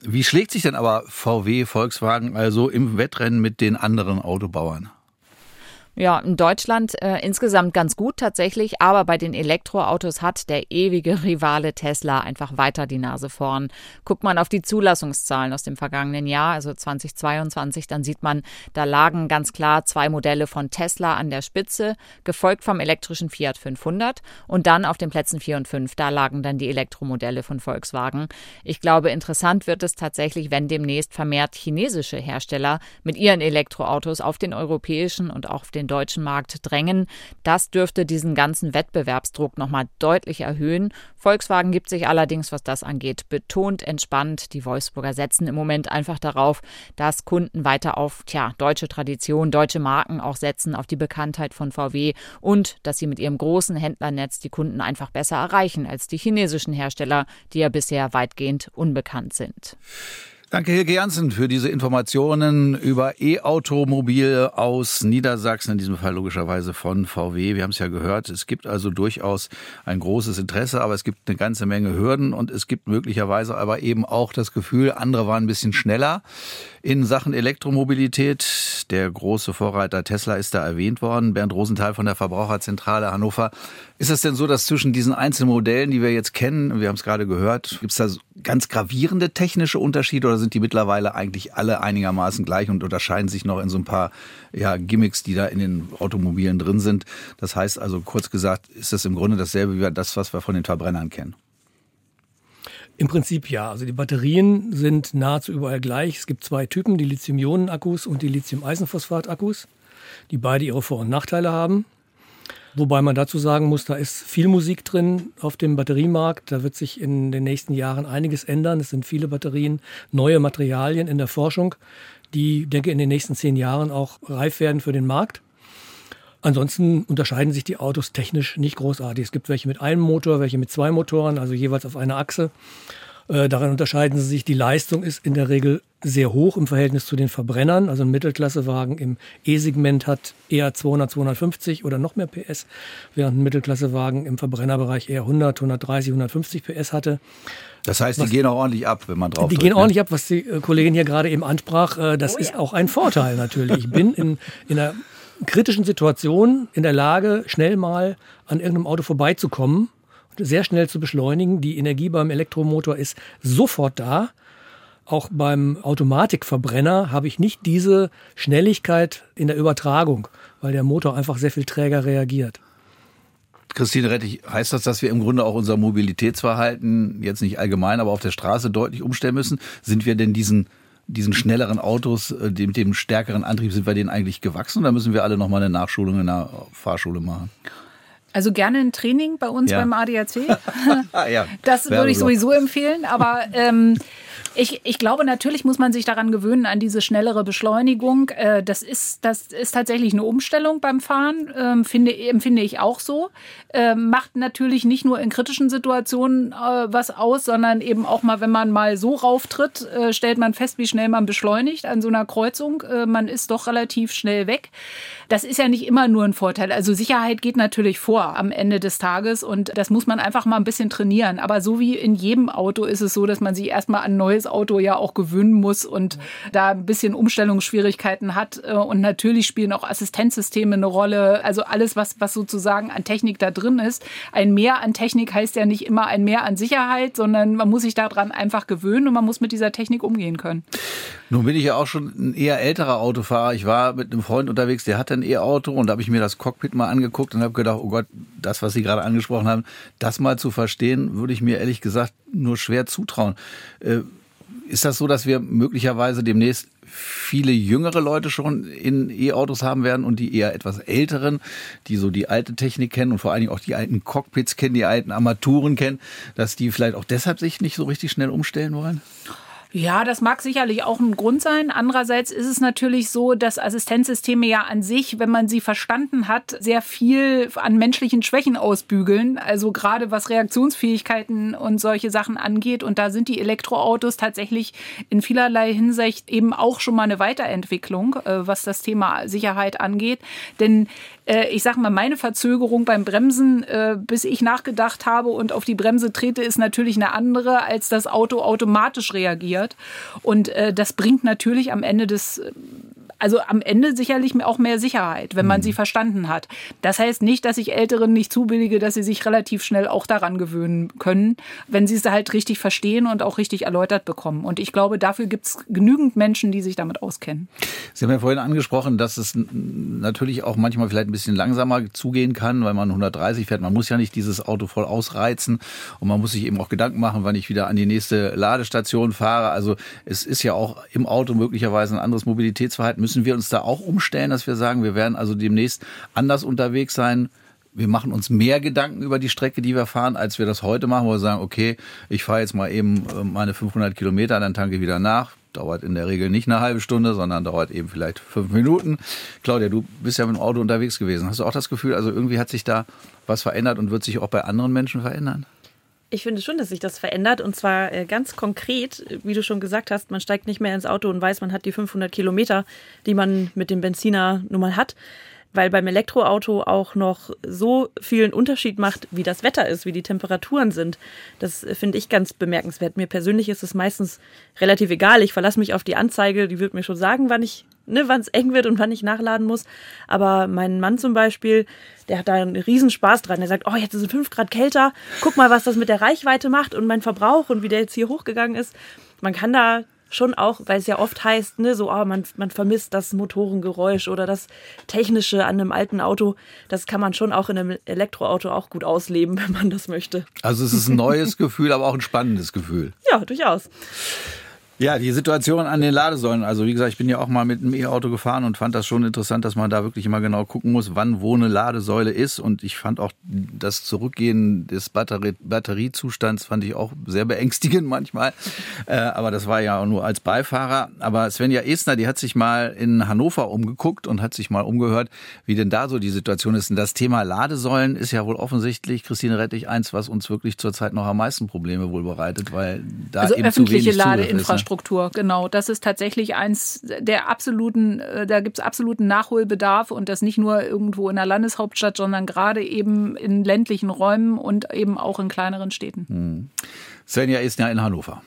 Speaker 2: Wie schlägt sich denn aber VW, Volkswagen also im Wettrennen mit den anderen Autobauern?
Speaker 7: Ja, in Deutschland äh, insgesamt ganz gut tatsächlich, aber bei den Elektroautos hat der ewige Rivale Tesla einfach weiter die Nase vorn. Guckt man auf die Zulassungszahlen aus dem vergangenen Jahr, also 2022, dann sieht man, da lagen ganz klar zwei Modelle von Tesla an der Spitze, gefolgt vom elektrischen Fiat 500 und dann auf den Plätzen 4 und 5, da lagen dann die Elektromodelle von Volkswagen. Ich glaube, interessant wird es tatsächlich, wenn demnächst vermehrt chinesische Hersteller mit ihren Elektroautos auf den europäischen und auch auf den den deutschen Markt drängen. Das dürfte diesen ganzen Wettbewerbsdruck nochmal deutlich erhöhen. Volkswagen gibt sich allerdings, was das angeht, betont entspannt. Die Wolfsburger setzen im Moment einfach darauf, dass Kunden weiter auf tja, deutsche Tradition, deutsche Marken auch setzen, auf die Bekanntheit von VW und dass sie mit ihrem großen Händlernetz die Kunden einfach besser erreichen als die chinesischen Hersteller, die ja bisher weitgehend unbekannt sind.
Speaker 2: Danke, Hilke Janssen, für diese Informationen über E-Automobil aus Niedersachsen, in diesem Fall logischerweise von VW. Wir haben es ja gehört, es gibt also durchaus ein großes Interesse, aber es gibt eine ganze Menge Hürden und es gibt möglicherweise aber eben auch das Gefühl, andere waren ein bisschen schneller in Sachen Elektromobilität. Der große Vorreiter Tesla ist da erwähnt worden. Bernd Rosenthal von der Verbraucherzentrale Hannover. Ist es denn so, dass zwischen diesen einzelnen Modellen, die wir jetzt kennen, wir haben es gerade gehört, gibt es da ganz gravierende technische Unterschiede oder sind die mittlerweile eigentlich alle einigermaßen gleich und unterscheiden sich noch in so ein paar ja, Gimmicks, die da in den Automobilen drin sind? Das heißt also, kurz gesagt, ist das im Grunde dasselbe wie das, was wir von den Verbrennern kennen?
Speaker 3: Im Prinzip ja. Also die Batterien sind nahezu überall gleich. Es gibt zwei Typen, die Lithium-Ionen-Akkus und die Lithium-Eisenphosphat-Akkus, die beide ihre Vor- und Nachteile haben. Wobei man dazu sagen muss, da ist viel Musik drin auf dem Batteriemarkt. Da wird sich in den nächsten Jahren einiges ändern. Es sind viele Batterien, neue Materialien in der Forschung, die, denke in den nächsten zehn Jahren auch reif werden für den Markt. Ansonsten unterscheiden sich die Autos technisch nicht großartig. Es gibt welche mit einem Motor, welche mit zwei Motoren, also jeweils auf einer Achse. Äh, daran unterscheiden sie sich. Die Leistung ist in der Regel sehr hoch im Verhältnis zu den Verbrennern. Also ein Mittelklassewagen im E-Segment hat eher 200, 250 oder noch mehr PS, während ein Mittelklassewagen im Verbrennerbereich eher 100, 130, 150 PS hatte.
Speaker 2: Das heißt, die was, gehen auch ordentlich ab, wenn man drauf
Speaker 3: Die
Speaker 2: drückt,
Speaker 3: gehen ne? ordentlich ab, was die äh, Kollegin hier gerade eben ansprach. Äh, das oh, ist ja. auch ein Vorteil natürlich. Ich bin in, in einer kritischen Situation in der Lage, schnell mal an irgendeinem Auto vorbeizukommen sehr schnell zu beschleunigen. Die Energie beim Elektromotor ist sofort da. Auch beim Automatikverbrenner habe ich nicht diese Schnelligkeit in der Übertragung, weil der Motor einfach sehr viel träger reagiert.
Speaker 2: Christine Rettich, heißt das, dass wir im Grunde auch unser Mobilitätsverhalten jetzt nicht allgemein, aber auf der Straße deutlich umstellen müssen? Sind wir denn diesen diesen schnelleren Autos, äh, dem, dem stärkeren Antrieb, sind wir denen eigentlich gewachsen oder müssen wir alle nochmal eine Nachschulung in der Fahrschule machen?
Speaker 4: Also gerne ein Training bei uns ja. beim ADAC.
Speaker 2: ja,
Speaker 4: das würde ich sowieso empfehlen. Aber ähm, ich, ich glaube, natürlich muss man sich daran gewöhnen, an diese schnellere Beschleunigung. Äh, das, ist, das ist tatsächlich eine Umstellung beim Fahren, ähm, finde, empfinde ich auch so. Ähm, macht natürlich nicht nur in kritischen Situationen äh, was aus, sondern eben auch mal, wenn man mal so rauftritt, äh, stellt man fest, wie schnell man beschleunigt an so einer Kreuzung. Man ist doch relativ schnell weg. Das ist ja nicht immer nur ein Vorteil. Also Sicherheit geht natürlich vor am Ende des Tages und das muss man einfach mal ein bisschen trainieren. Aber so wie in jedem Auto ist es so, dass man sich erstmal an neues Auto ja auch gewöhnen muss und da ein bisschen Umstellungsschwierigkeiten hat. Äh, und natürlich spielen auch Assistenzsysteme eine Rolle. Also alles, was, was sozusagen an Technik da drin ist. Ein Mehr an Technik heißt ja nicht immer ein Mehr an Sicherheit, sondern man muss sich daran einfach gewöhnen und man muss mit dieser Technik umgehen können.
Speaker 2: Nun bin ich ja auch schon ein eher älterer Autofahrer. Ich war mit einem Freund unterwegs, der hatte ein E-Auto und da habe ich mir das Cockpit mal angeguckt und habe gedacht, oh Gott, das, was Sie gerade angesprochen haben, das mal zu verstehen, würde ich mir ehrlich gesagt nur schwer zutrauen. Äh, ist das so, dass wir möglicherweise demnächst viele jüngere Leute schon in E-Autos haben werden und die eher etwas älteren, die so die alte Technik kennen und vor allen Dingen auch die alten Cockpits kennen, die alten Armaturen kennen, dass die vielleicht auch deshalb sich nicht so richtig schnell umstellen wollen?
Speaker 4: Ja, das mag sicherlich auch ein Grund sein. Andererseits ist es natürlich so, dass Assistenzsysteme ja an sich, wenn man sie verstanden hat, sehr viel an menschlichen Schwächen ausbügeln. Also gerade was Reaktionsfähigkeiten und solche Sachen angeht. Und da sind die Elektroautos tatsächlich in vielerlei Hinsicht eben auch schon mal eine Weiterentwicklung, äh, was das Thema Sicherheit angeht. Denn äh, ich sag mal, meine Verzögerung beim Bremsen, äh, bis ich nachgedacht habe und auf die Bremse trete, ist natürlich eine andere, als das Auto automatisch reagiert. Und äh, das bringt natürlich am Ende des also am Ende sicherlich auch mehr Sicherheit, wenn man mhm. sie verstanden hat. Das heißt nicht, dass ich Älteren nicht zubillige, dass sie sich relativ schnell auch daran gewöhnen können, wenn sie es halt richtig verstehen und auch richtig erläutert bekommen. Und ich glaube, dafür gibt es genügend Menschen, die sich damit auskennen.
Speaker 2: Sie haben ja vorhin angesprochen, dass es natürlich auch manchmal vielleicht ein bisschen langsamer zugehen kann, weil man 130 fährt. Man muss ja nicht dieses Auto voll ausreizen und man muss sich eben auch Gedanken machen, wann ich wieder an die nächste Ladestation fahre. Also es ist ja auch im Auto möglicherweise ein anderes Mobilitätsverhalten Müssen wir uns da auch umstellen, dass wir sagen, wir werden also demnächst anders unterwegs sein? Wir machen uns mehr Gedanken über die Strecke, die wir fahren, als wir das heute machen, wo wir sagen, okay, ich fahre jetzt mal eben äh, meine 500 Kilometer, dann tanke ich wieder nach. Dauert in der Regel nicht eine halbe Stunde, sondern dauert eben vielleicht fünf Minuten. Claudia, du bist ja mit dem Auto unterwegs gewesen. Hast du auch das Gefühl, also irgendwie hat sich da was verändert und wird sich auch bei anderen Menschen verändern?
Speaker 5: Ich finde schon, dass sich das verändert und zwar äh, ganz konkret, wie du schon gesagt hast, man steigt nicht mehr ins Auto und weiß, man hat die 500 Kilometer, die man mit dem Benziner nun mal hat, weil beim Elektroauto auch noch so vielen Unterschied macht, wie das Wetter ist, wie die Temperaturen sind. Das äh, finde ich ganz bemerkenswert. Mir persönlich ist es meistens relativ egal. Ich verlasse mich auf die Anzeige, die wird mir schon sagen, wann ich ne, wann es eng wird und wann ich nachladen muss. Aber mein Mann zum Beispiel, der hat da einen riesen Spaß dran. Der sagt, oh, jetzt ist es fünf Grad kälter. Guck mal, was das mit der Reichweite macht und mein Verbrauch und wie der jetzt hier hochgegangen ist. Man kann da schon auch, weil es ja oft heißt, ne, so, oh, man, man vermisst das Motorengeräusch oder das Technische an einem alten Auto. Das kann man schon auch in einem Elektroauto auch gut ausleben, wenn man das möchte.
Speaker 2: Also es ist ein neues Gefühl, aber auch ein spannendes Gefühl.
Speaker 5: Ja, durchaus.
Speaker 2: Ja, die Situation an den Ladesäulen. Also wie gesagt, ich bin ja auch mal mit einem E-Auto gefahren und fand das schon interessant, dass man da wirklich immer genau gucken muss, wann wo eine Ladesäule ist. Und ich fand auch das Zurückgehen des Batterie Batteriezustands fand ich auch sehr beängstigend manchmal. Äh, aber das war ja auch nur als Beifahrer. Aber Svenja Esner, die hat sich mal in Hannover umgeguckt und hat sich mal umgehört, wie denn da so die Situation ist. Und das Thema Ladesäulen ist ja wohl offensichtlich, Christine Rettich, eins, was uns wirklich zurzeit noch am meisten Probleme wohl bereitet, weil da
Speaker 4: also
Speaker 2: eben zu wenig
Speaker 4: Ladeinfrastruktur. Infrastruktur, genau. Das ist tatsächlich eins der absoluten, äh, da gibt es absoluten Nachholbedarf und das nicht nur irgendwo in der Landeshauptstadt, sondern gerade eben in ländlichen Räumen und eben auch in kleineren Städten.
Speaker 2: Hm. Svenja ist ja in Hannover.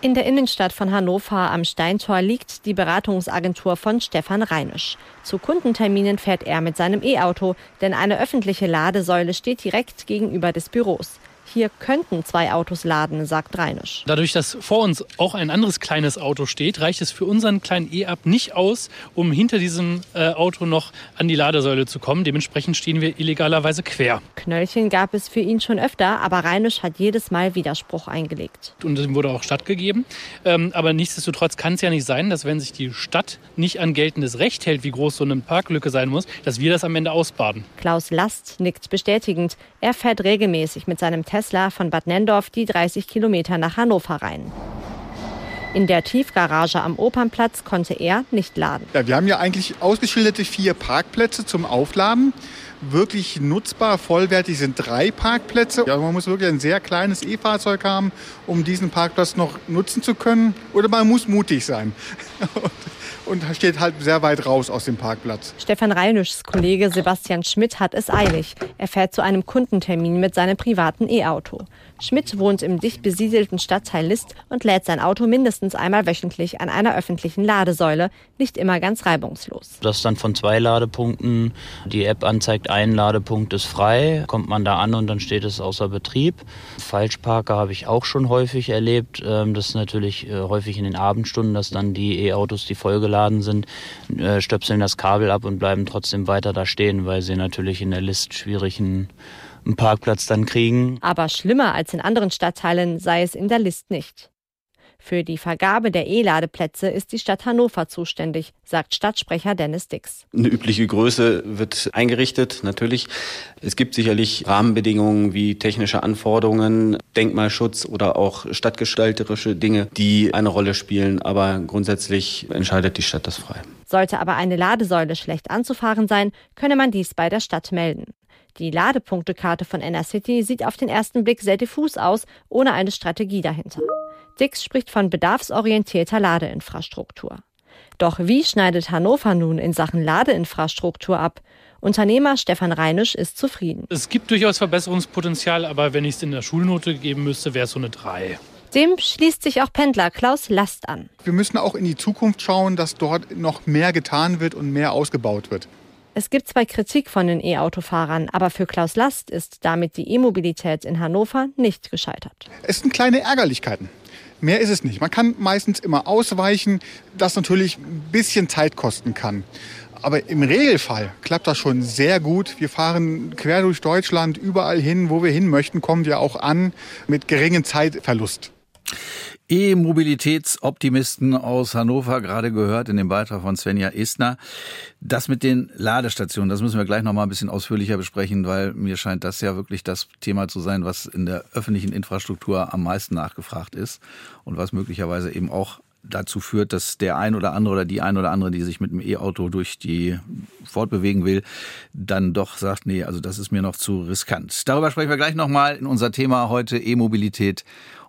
Speaker 12: In der Innenstadt von Hannover am Steintor liegt die Beratungsagentur von Stefan Reinisch. Zu Kundenterminen fährt er mit seinem E-Auto, denn eine öffentliche Ladesäule steht direkt gegenüber des Büros. Hier könnten zwei Autos laden, sagt Reinisch.
Speaker 13: Dadurch, dass vor uns auch ein anderes kleines Auto steht, reicht es für unseren kleinen E-Up nicht aus, um hinter diesem äh, Auto noch an die Ladesäule zu kommen. Dementsprechend stehen wir illegalerweise quer.
Speaker 12: Knöllchen gab es für ihn schon öfter, aber Reinisch hat jedes Mal Widerspruch eingelegt.
Speaker 13: Und dem wurde auch stattgegeben. Ähm, aber nichtsdestotrotz kann es ja nicht sein, dass wenn sich die Stadt nicht an geltendes Recht hält, wie groß so eine Parklücke sein muss, dass wir das am Ende ausbaden.
Speaker 12: Klaus Last nickt bestätigend. Er fährt regelmäßig mit seinem Tesla Tesla von Bad Nendorf die 30 Kilometer nach Hannover rein. In der Tiefgarage am Opernplatz konnte er nicht laden.
Speaker 14: Ja, wir haben ja eigentlich ausgeschilderte vier Parkplätze zum Aufladen. Wirklich nutzbar, vollwertig sind drei Parkplätze. Ja, man muss wirklich ein sehr kleines E-Fahrzeug haben, um diesen Parkplatz noch nutzen zu können. Oder man muss mutig sein. und steht halt sehr weit raus aus dem Parkplatz.
Speaker 12: Stefan Reinischs Kollege Sebastian Schmidt hat es eilig. Er fährt zu einem Kundentermin mit seinem privaten E-Auto. Schmidt wohnt im dicht besiedelten Stadtteil List und lädt sein Auto mindestens einmal wöchentlich an einer öffentlichen Ladesäule, nicht immer ganz reibungslos.
Speaker 15: Das dann von zwei Ladepunkten, die App anzeigt, ein Ladepunkt ist frei, kommt man da an und dann steht es außer Betrieb. Falschparker habe ich auch schon häufig erlebt. Ähm, das ist natürlich äh, häufig in den Abendstunden, dass dann die E-Autos, die vollgeladen sind, äh, stöpseln das Kabel ab und bleiben trotzdem weiter da stehen, weil sie natürlich in der List schwierigen einen Parkplatz dann kriegen.
Speaker 12: Aber schlimmer als in anderen Stadtteilen sei es in der List nicht. Für die Vergabe der E-Ladeplätze ist die Stadt Hannover zuständig, sagt Stadtsprecher Dennis Dix.
Speaker 16: Eine übliche Größe wird eingerichtet, natürlich. Es gibt sicherlich Rahmenbedingungen wie technische Anforderungen, Denkmalschutz oder auch stadtgestalterische Dinge, die eine Rolle spielen. Aber grundsätzlich entscheidet die Stadt das frei.
Speaker 12: Sollte aber eine Ladesäule schlecht anzufahren sein, könne man dies bei der Stadt melden. Die Ladepunktekarte von Enercity sieht auf den ersten Blick sehr diffus aus, ohne eine Strategie dahinter. Dix spricht von bedarfsorientierter Ladeinfrastruktur. Doch wie schneidet Hannover nun in Sachen Ladeinfrastruktur ab? Unternehmer Stefan Reinisch ist zufrieden.
Speaker 13: Es gibt durchaus Verbesserungspotenzial, aber wenn ich es in der Schulnote geben müsste, wäre es so eine 3.
Speaker 12: Dem schließt sich auch Pendler Klaus Last an.
Speaker 14: Wir müssen auch in die Zukunft schauen, dass dort noch mehr getan wird und mehr ausgebaut wird.
Speaker 12: Es gibt zwar Kritik von den E-Autofahrern, aber für Klaus Last ist damit die E-Mobilität in Hannover nicht gescheitert.
Speaker 14: Es sind kleine Ärgerlichkeiten. Mehr ist es nicht. Man kann meistens immer ausweichen, das natürlich ein bisschen Zeit kosten kann. Aber im Regelfall klappt das schon sehr gut. Wir fahren quer durch Deutschland, überall hin, wo wir hin möchten, kommen wir auch an mit geringem Zeitverlust.
Speaker 2: E-Mobilitätsoptimisten aus Hannover, gerade gehört in dem Beitrag von Svenja Istner. Das mit den Ladestationen, das müssen wir gleich noch mal ein bisschen ausführlicher besprechen, weil mir scheint das ja wirklich das Thema zu sein, was in der öffentlichen Infrastruktur am meisten nachgefragt ist und was möglicherweise eben auch dazu führt, dass der ein oder andere oder die ein oder andere, die sich mit dem E-Auto durch die fortbewegen will, dann doch sagt, nee, also das ist mir noch zu riskant. Darüber sprechen wir gleich nochmal in unser Thema heute E-Mobilität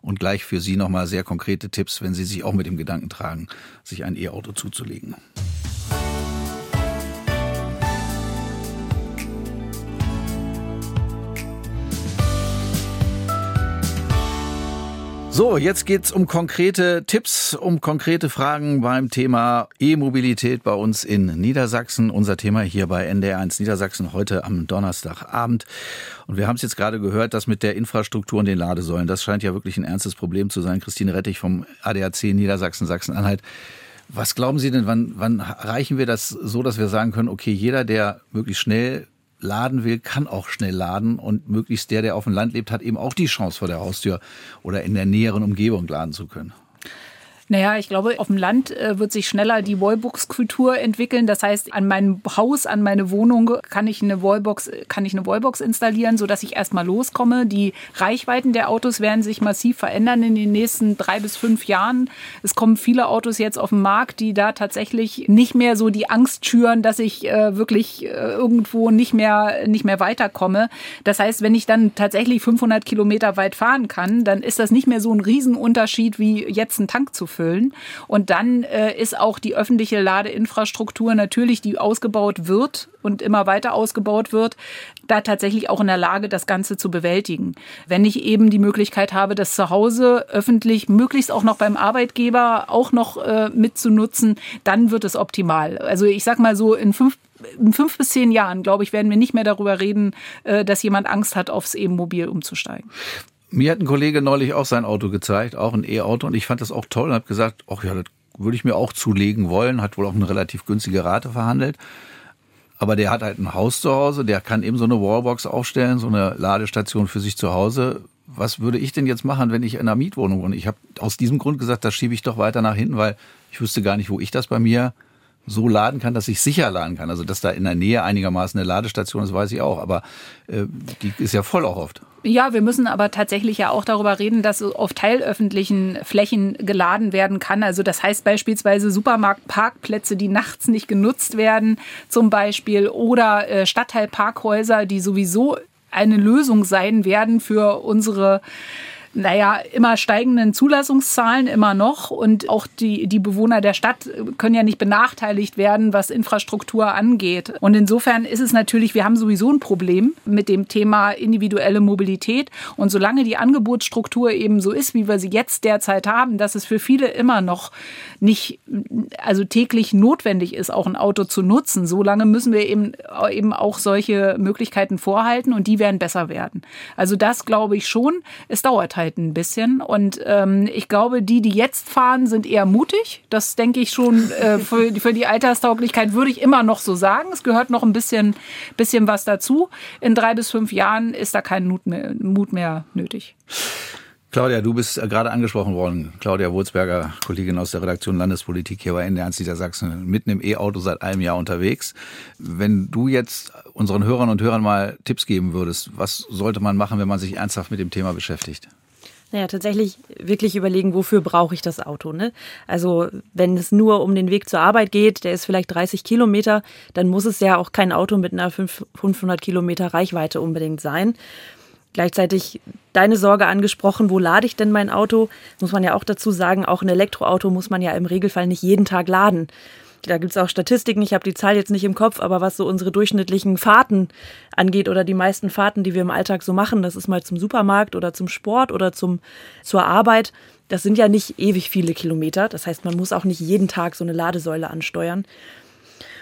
Speaker 2: und gleich für Sie nochmal sehr konkrete Tipps, wenn Sie sich auch mit dem Gedanken tragen, sich ein E-Auto zuzulegen. So, jetzt geht's um konkrete Tipps, um konkrete Fragen beim Thema E-Mobilität bei uns in Niedersachsen. Unser Thema hier bei NDR1 Niedersachsen heute am Donnerstagabend. Und wir haben es jetzt gerade gehört, dass mit der Infrastruktur und den Ladesäulen, das scheint ja wirklich ein ernstes Problem zu sein. Christine Rettich vom ADAC Niedersachsen, Sachsen-Anhalt. Was glauben Sie denn, wann, wann erreichen wir das so, dass wir sagen können, okay, jeder, der möglichst schnell laden will, kann auch schnell laden und möglichst der, der auf dem Land lebt, hat eben auch die Chance vor der Haustür oder in der näheren Umgebung laden zu können.
Speaker 4: Naja, ich glaube, auf dem Land äh, wird sich schneller die Wallbox-Kultur entwickeln. Das heißt, an meinem Haus, an meine Wohnung kann ich eine Wallbox, kann ich eine Wallbox installieren, sodass ich erstmal loskomme. Die Reichweiten der Autos werden sich massiv verändern in den nächsten drei bis fünf Jahren. Es kommen viele Autos jetzt auf den Markt, die da tatsächlich nicht mehr so die Angst schüren, dass ich äh, wirklich äh, irgendwo nicht mehr, nicht mehr weiterkomme. Das heißt, wenn ich dann tatsächlich 500 Kilometer weit fahren kann, dann ist das nicht mehr so ein Riesenunterschied wie jetzt einen Tank zu füllen. Und dann äh, ist auch die öffentliche Ladeinfrastruktur natürlich, die ausgebaut wird und immer weiter ausgebaut wird, da tatsächlich auch in der Lage, das Ganze zu bewältigen. Wenn ich eben die Möglichkeit habe, das zu Hause öffentlich, möglichst auch noch beim Arbeitgeber auch noch äh, mitzunutzen, dann wird es optimal. Also ich sag mal so, in fünf in fünf bis zehn Jahren, glaube ich, werden wir nicht mehr darüber reden, äh, dass jemand Angst hat, aufs E-Mobil umzusteigen.
Speaker 2: Mir hat ein Kollege neulich auch sein Auto gezeigt, auch ein E-Auto, und ich fand das auch toll und habe gesagt, ach ja, das würde ich mir auch zulegen wollen, hat wohl auch eine relativ günstige Rate verhandelt. Aber der hat halt ein Haus zu Hause, der kann eben so eine Wallbox aufstellen, so eine Ladestation für sich zu Hause. Was würde ich denn jetzt machen, wenn ich in einer Mietwohnung wohne? Ich habe aus diesem Grund gesagt, das schiebe ich doch weiter nach hinten, weil ich wüsste gar nicht, wo ich das bei mir so laden kann, dass ich sicher laden kann. Also dass da in der Nähe einigermaßen eine Ladestation ist, weiß ich auch. Aber äh, die ist ja voll auch oft.
Speaker 4: Ja, wir müssen aber tatsächlich ja auch darüber reden, dass auf teilöffentlichen Flächen geladen werden kann. Also das heißt beispielsweise Supermarktparkplätze, die nachts nicht genutzt werden, zum Beispiel, oder äh, Stadtteilparkhäuser, die sowieso eine Lösung sein werden für unsere naja, immer steigenden Zulassungszahlen immer noch. Und auch die, die Bewohner der Stadt können ja nicht benachteiligt werden, was Infrastruktur angeht. Und insofern ist es natürlich, wir haben sowieso ein Problem mit dem Thema individuelle Mobilität. Und solange die Angebotsstruktur eben so ist, wie wir sie jetzt derzeit haben, dass es für viele immer noch nicht, also täglich notwendig ist, auch ein Auto zu nutzen, solange müssen wir eben, eben auch solche Möglichkeiten vorhalten und die werden besser werden. Also das glaube ich schon. Es dauert halt halt ein bisschen. Und ähm, ich glaube, die, die jetzt fahren, sind eher mutig. Das denke ich schon äh, für, für die Alterstauglichkeit würde ich immer noch so sagen. Es gehört noch ein bisschen, bisschen was dazu. In drei bis fünf Jahren ist da kein Mut mehr, Mut mehr nötig.
Speaker 2: Claudia, du bist äh, gerade angesprochen worden. Claudia Wurzberger, Kollegin aus der Redaktion Landespolitik hier bei NDR Niedersachsen, mitten im E-Auto seit einem Jahr unterwegs. Wenn du jetzt unseren Hörern und Hörern mal Tipps geben würdest, was sollte man machen, wenn man sich ernsthaft mit dem Thema beschäftigt?
Speaker 5: Naja, tatsächlich wirklich überlegen, wofür brauche ich das Auto. Ne? Also wenn es nur um den Weg zur Arbeit geht, der ist vielleicht 30 Kilometer, dann muss es ja auch kein Auto mit einer 500 Kilometer Reichweite unbedingt sein. Gleichzeitig deine Sorge angesprochen, wo lade ich denn mein Auto? Muss man ja auch dazu sagen, auch ein Elektroauto muss man ja im Regelfall nicht jeden Tag laden. Da gibt es auch Statistiken, ich habe die Zahl jetzt nicht im Kopf, aber was so unsere durchschnittlichen Fahrten angeht oder die meisten Fahrten, die wir im Alltag so machen, das ist mal zum Supermarkt oder zum Sport oder zum, zur Arbeit, das sind ja nicht ewig viele Kilometer. Das heißt, man muss auch nicht jeden Tag so eine Ladesäule ansteuern.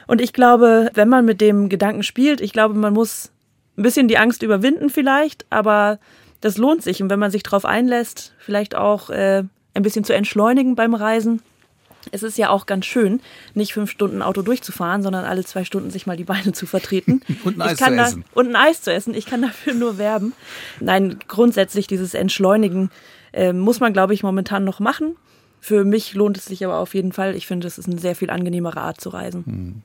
Speaker 5: Und ich glaube, wenn man mit dem Gedanken spielt, ich glaube, man muss ein bisschen die Angst überwinden vielleicht, aber das lohnt sich. Und wenn man sich darauf einlässt, vielleicht auch äh, ein bisschen zu entschleunigen beim Reisen, es ist ja auch ganz schön, nicht fünf Stunden Auto durchzufahren, sondern alle zwei Stunden sich mal die Beine zu vertreten.
Speaker 2: und ein Eis zu essen.
Speaker 5: Da, und ein Eis zu essen. Ich kann dafür nur werben. Nein, grundsätzlich dieses Entschleunigen äh, muss man, glaube ich, momentan noch machen. Für mich lohnt es sich aber auf jeden Fall. Ich finde, es ist eine sehr viel angenehmere Art zu reisen.
Speaker 2: Hm.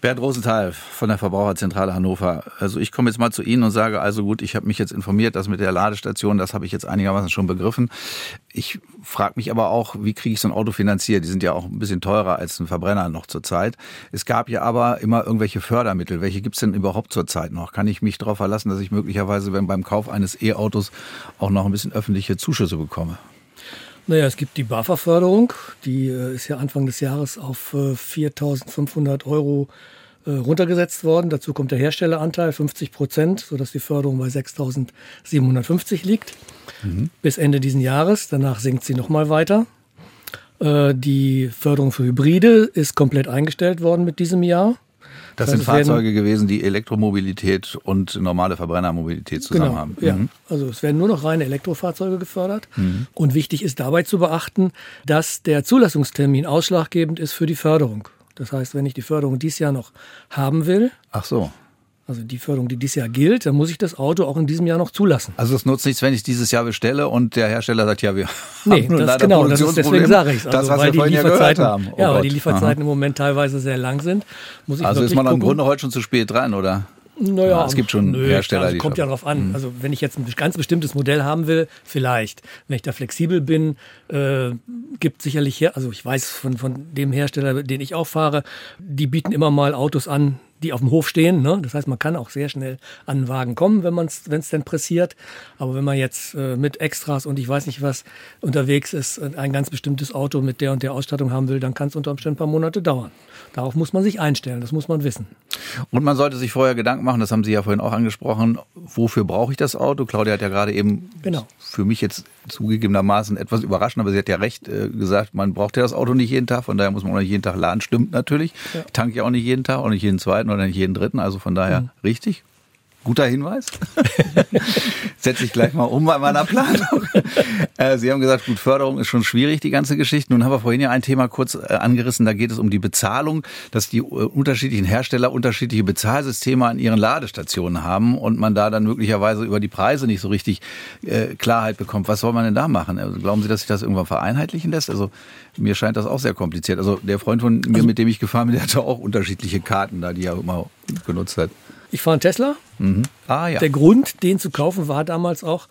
Speaker 2: Bernd Rosenthal von der Verbraucherzentrale Hannover. Also ich komme jetzt mal zu Ihnen und sage, also gut, ich habe mich jetzt informiert, das mit der Ladestation, das habe ich jetzt einigermaßen schon begriffen. Ich frage mich aber auch, wie kriege ich so ein Auto finanziert? Die sind ja auch ein bisschen teurer als ein Verbrenner noch zurzeit. Es gab ja aber immer irgendwelche Fördermittel. Welche gibt es denn überhaupt zurzeit noch? Kann ich mich darauf verlassen, dass ich möglicherweise beim Kauf eines E-Autos auch noch ein bisschen öffentliche Zuschüsse bekomme?
Speaker 3: Naja, es gibt die BAFA-Förderung, die äh, ist ja Anfang des Jahres auf äh, 4.500 Euro äh, runtergesetzt worden. Dazu kommt der Herstelleranteil 50 Prozent, sodass die Förderung bei 6.750 liegt mhm. bis Ende diesen Jahres. Danach sinkt sie nochmal weiter. Äh, die Förderung für Hybride ist komplett eingestellt worden mit diesem Jahr.
Speaker 2: Das, das sind Fahrzeuge gewesen, die Elektromobilität und normale Verbrennermobilität zusammen
Speaker 3: genau,
Speaker 2: haben.
Speaker 3: Ja. Mhm. Also es werden nur noch reine Elektrofahrzeuge gefördert. Mhm. Und wichtig ist dabei zu beachten, dass der Zulassungstermin ausschlaggebend ist für die Förderung. Das heißt, wenn ich die Förderung dieses Jahr noch haben will,
Speaker 2: Ach so
Speaker 3: also die Förderung, die dieses Jahr gilt, dann muss ich das Auto auch in diesem Jahr noch zulassen.
Speaker 2: Also es nutzt nichts, wenn ich dieses Jahr bestelle und der Hersteller sagt, ja, wir
Speaker 3: nee, haben nur das, genau, das ist deswegen sage ich es.
Speaker 2: Also, das, was weil wir vorhin ja gehört haben.
Speaker 3: Oh ja, weil die Lieferzeiten Aha. im Moment teilweise sehr lang sind.
Speaker 2: Muss ich also ist man gucken. im Grunde heute schon zu spät dran, oder?
Speaker 3: Naja, ja,
Speaker 2: es gibt schon nö, Hersteller,
Speaker 3: klar, die kommt ja darauf an. Mhm. Also wenn ich jetzt ein ganz bestimmtes Modell haben will, vielleicht. Wenn ich da flexibel bin, äh, gibt sicherlich her, also ich weiß von, von dem Hersteller, den ich auch fahre, die bieten immer mal Autos an, die auf dem Hof stehen. Ne? Das heißt, man kann auch sehr schnell an den Wagen kommen, wenn wenn es denn pressiert. Aber wenn man jetzt äh, mit Extras und ich weiß nicht was unterwegs ist, ein ganz bestimmtes Auto mit der und der Ausstattung haben will, dann kann es unter Umständen ein paar Monate dauern. Darauf muss man sich einstellen, das muss man wissen.
Speaker 2: Und man sollte sich vorher Gedanken machen, das haben Sie ja vorhin auch angesprochen, wofür brauche ich das Auto? Claudia hat ja gerade eben
Speaker 3: genau.
Speaker 2: für mich jetzt zugegebenermaßen etwas überraschend, aber sie hat ja recht äh, gesagt, man braucht ja das Auto nicht jeden Tag, von daher muss man auch nicht jeden Tag laden. Stimmt natürlich. Ja. Ich tanke ja auch nicht jeden Tag, auch nicht jeden zweiten oder nicht jeden dritten, also von daher mhm. richtig. Guter Hinweis. Setze ich gleich mal um bei meiner Planung. Äh, Sie haben gesagt, gut, Förderung ist schon schwierig, die ganze Geschichte. Nun haben wir vorhin ja ein Thema kurz äh, angerissen, da geht es um die Bezahlung, dass die äh, unterschiedlichen Hersteller unterschiedliche Bezahlsysteme an ihren Ladestationen haben und man da dann möglicherweise über die Preise nicht so richtig Klarheit bekommt. Was soll man denn da machen? Also glauben Sie, dass sich das irgendwann vereinheitlichen lässt? Also mir scheint das auch sehr kompliziert. Also der Freund von mir, also, mit dem ich gefahren bin, der hatte auch unterschiedliche Karten da, die er immer genutzt hat.
Speaker 3: Ich fahre einen Tesla. Mhm. Ah, ja. Der Grund, den zu kaufen, war damals auch,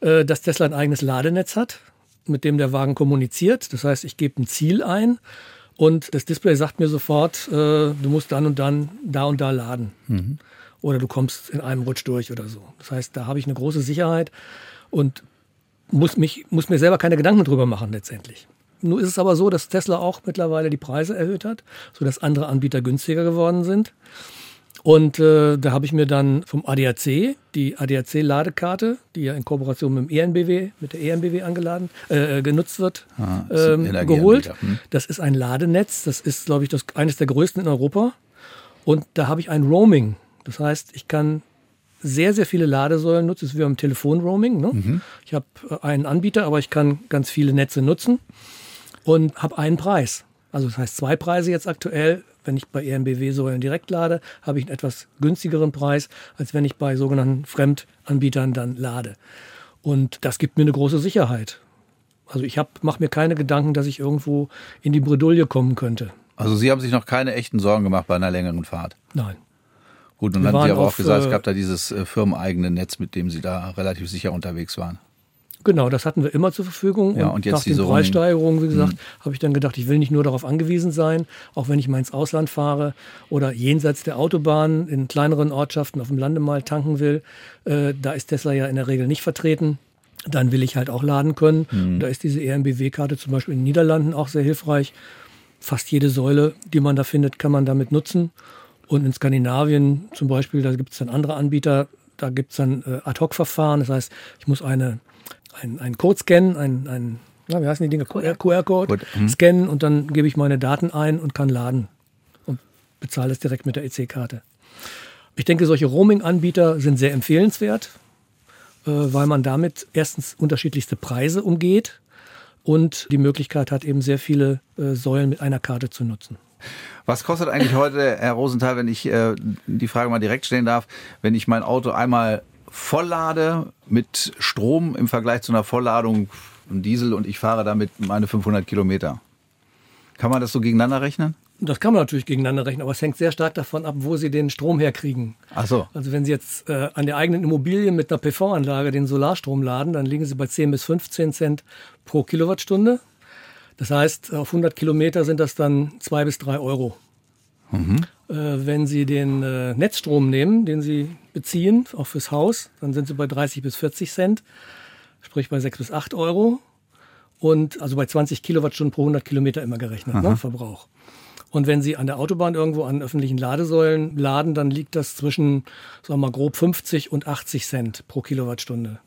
Speaker 3: äh, dass Tesla ein eigenes Ladenetz hat, mit dem der Wagen kommuniziert. Das heißt, ich gebe ein Ziel ein und das Display sagt mir sofort, äh, du musst dann und dann da und da laden. Mhm. Oder du kommst in einem Rutsch durch oder so. Das heißt, da habe ich eine große Sicherheit und muss, mich, muss mir selber keine Gedanken drüber machen letztendlich. Nun ist es aber so, dass Tesla auch mittlerweile die Preise erhöht hat, sodass andere Anbieter günstiger geworden sind. Und äh, da habe ich mir dann vom ADAC die ADAC-Ladekarte, die ja in Kooperation mit dem ENBW, mit der ENBW angeladen, äh, genutzt wird, ah, ähm, geholt. Hm. Das ist ein Ladenetz, das ist, glaube ich, das, eines der größten in Europa. Und da habe ich ein Roaming. Das heißt, ich kann sehr, sehr viele Ladesäulen nutzen. Das ist wie beim Telefon-Roaming. Ne? Mhm. Ich habe äh, einen Anbieter, aber ich kann ganz viele Netze nutzen und habe einen Preis. Also das heißt zwei Preise jetzt aktuell wenn ich bei EMBW-Säulen direkt lade, habe ich einen etwas günstigeren Preis, als wenn ich bei sogenannten Fremdanbietern dann lade. Und das gibt mir eine große Sicherheit. Also ich mache mir keine Gedanken, dass ich irgendwo in die Bredouille kommen könnte.
Speaker 2: Also Sie haben sich noch keine echten Sorgen gemacht bei einer längeren Fahrt?
Speaker 3: Nein.
Speaker 2: Gut, und dann haben Sie aber auch gesagt, es äh, gab da dieses äh, firmeneigene Netz, mit dem Sie da relativ sicher unterwegs waren.
Speaker 3: Genau, das hatten wir immer zur Verfügung.
Speaker 2: Ja, und, und jetzt
Speaker 3: nach den Preissteigerungen, wie gesagt, mhm. habe ich dann gedacht, ich will nicht nur darauf angewiesen sein, auch wenn ich mal ins Ausland fahre oder jenseits der Autobahn in kleineren Ortschaften auf dem Lande mal tanken will. Äh, da ist Tesla ja in der Regel nicht vertreten. Dann will ich halt auch laden können. Mhm. Da ist diese EMBW-Karte zum Beispiel in den Niederlanden auch sehr hilfreich. Fast jede Säule, die man da findet, kann man damit nutzen. Und in Skandinavien zum Beispiel, da gibt es dann andere Anbieter, da gibt es dann äh, Ad-Hoc-Verfahren. Das heißt, ich muss eine ein, ein Code scannen, ein, ein na, wie heißen die Dinge? QR-Code mhm. scannen und dann gebe ich meine Daten ein und kann laden und bezahle es direkt mit der EC-Karte. Ich denke, solche Roaming-Anbieter sind sehr empfehlenswert, äh, weil man damit erstens unterschiedlichste Preise umgeht und die Möglichkeit hat, eben sehr viele äh, Säulen mit einer Karte zu nutzen.
Speaker 2: Was kostet eigentlich heute, Herr Rosenthal, wenn ich äh, die Frage mal direkt stellen darf, wenn ich mein Auto einmal volllade mit Strom im Vergleich zu einer Vollladung Diesel und ich fahre damit meine 500 Kilometer. Kann man das so gegeneinander rechnen?
Speaker 3: Das kann man natürlich gegeneinander rechnen, aber es hängt sehr stark davon ab, wo Sie den Strom herkriegen.
Speaker 2: Ach so.
Speaker 3: Also wenn Sie jetzt äh, an der eigenen Immobilie mit einer PV-Anlage den Solarstrom laden, dann liegen Sie bei 10 bis 15 Cent pro Kilowattstunde. Das heißt, auf 100 Kilometer sind das dann zwei bis drei Euro.
Speaker 2: Mhm.
Speaker 3: Äh, wenn Sie den äh, Netzstrom nehmen, den Sie beziehen, auch fürs Haus, dann sind Sie bei 30 bis 40 Cent, sprich bei 6 bis 8 Euro. Und also bei 20 Kilowattstunden pro 100 Kilometer immer gerechnet, ne, Verbrauch. Und wenn Sie an der Autobahn irgendwo an öffentlichen Ladesäulen laden, dann liegt das zwischen, sagen wir mal, grob 50 und 80 Cent pro Kilowattstunde.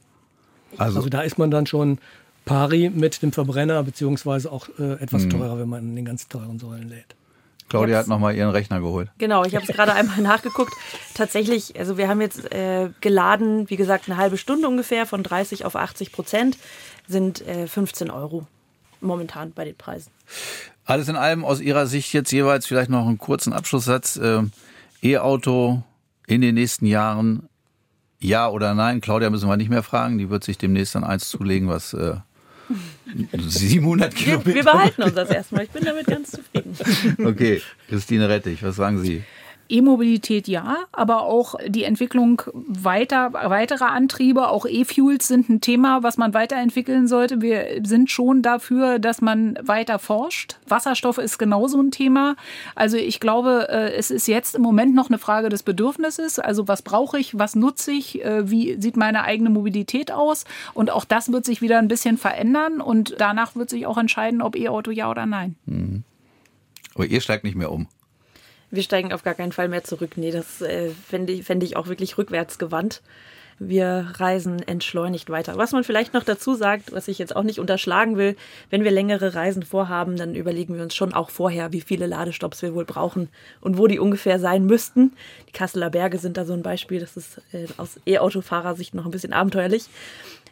Speaker 2: Also-
Speaker 3: Also, da ist man dann schon pari mit dem Verbrenner, beziehungsweise auch äh, etwas
Speaker 2: Hm.
Speaker 3: teurer, wenn man an den ganz teuren Säulen lädt.
Speaker 2: Claudia hat nochmal ihren Rechner geholt.
Speaker 5: Genau, ich habe es gerade einmal nachgeguckt. Tatsächlich, also wir haben jetzt äh, geladen, wie gesagt, eine halbe Stunde ungefähr, von 30 auf 80 Prozent, sind äh, 15 Euro momentan bei den Preisen.
Speaker 2: Alles in allem aus Ihrer Sicht jetzt jeweils vielleicht noch einen kurzen Abschlusssatz. Ähm, E-Auto in den nächsten Jahren, ja oder nein? Claudia müssen wir nicht mehr fragen. Die wird sich demnächst dann eins zulegen, was äh, 700
Speaker 5: Wir,
Speaker 2: Kilometer.
Speaker 5: wir behalten uns das erstmal. Ich bin damit ganz zufrieden.
Speaker 2: Okay, Christine Rettich, was sagen Sie?
Speaker 4: E-Mobilität ja, aber auch die Entwicklung weiter, weiterer Antriebe, auch E-Fuels sind ein Thema, was man weiterentwickeln sollte. Wir sind schon dafür, dass man weiter forscht. Wasserstoff ist genauso ein Thema. Also ich glaube, äh, es ist jetzt im Moment noch eine Frage des Bedürfnisses. Also was brauche ich, was nutze ich, äh, wie sieht meine eigene Mobilität aus? Und auch das wird sich wieder ein bisschen verändern und danach wird sich auch entscheiden, ob E-Auto ja oder nein.
Speaker 2: Mhm. Aber ihr steigt nicht mehr um.
Speaker 5: Wir steigen auf gar keinen Fall mehr zurück. Nee, das äh, fände ich, fänd ich auch wirklich rückwärts gewandt. Wir reisen entschleunigt weiter. Was man vielleicht noch dazu sagt, was ich jetzt auch nicht unterschlagen will, wenn wir längere Reisen vorhaben, dann überlegen wir uns schon auch vorher, wie viele Ladestops wir wohl brauchen und wo die ungefähr sein müssten. Die Kasseler Berge sind da so ein Beispiel. Das ist äh, aus E-Autofahrersicht noch ein bisschen abenteuerlich.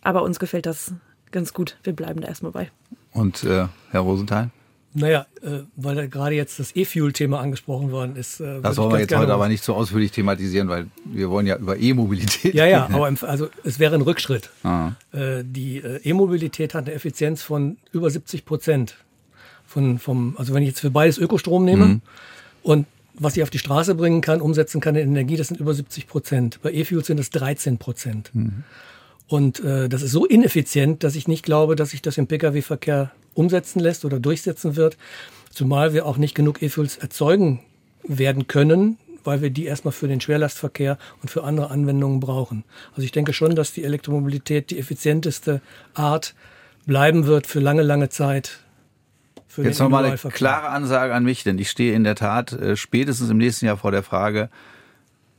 Speaker 5: Aber uns gefällt das ganz gut. Wir bleiben da erstmal bei.
Speaker 2: Und äh, Herr Rosenthal?
Speaker 3: Naja, äh, weil da gerade jetzt das E-Fuel-Thema angesprochen worden ist. Äh,
Speaker 2: Das wollen
Speaker 3: ich
Speaker 2: wir jetzt heute aber nicht so ausführlich thematisieren, weil wir wollen ja über E-Mobilität
Speaker 3: Ja, ja, aber im, also es wäre ein Rückschritt.
Speaker 2: Ah.
Speaker 3: Äh, die äh, E-Mobilität hat eine Effizienz von über 70 Prozent. Von, vom, also wenn ich jetzt für beides Ökostrom nehme
Speaker 2: Mhm.
Speaker 3: und was ich auf die Straße bringen kann, umsetzen kann in Energie, das sind über 70 Prozent. Bei E-Fuels sind es 13 Prozent.
Speaker 2: Mhm.
Speaker 3: Und äh, das ist so ineffizient, dass ich nicht glaube, dass sich das im Pkw-Verkehr umsetzen lässt oder durchsetzen wird. Zumal wir auch nicht genug E-Fuels erzeugen werden können, weil wir die erstmal für den Schwerlastverkehr und für andere Anwendungen brauchen. Also ich denke schon, dass die Elektromobilität die effizienteste Art bleiben wird für lange, lange Zeit. Für
Speaker 2: Jetzt nochmal eine klare Ansage an mich, denn ich stehe in der Tat äh, spätestens im nächsten Jahr vor der Frage,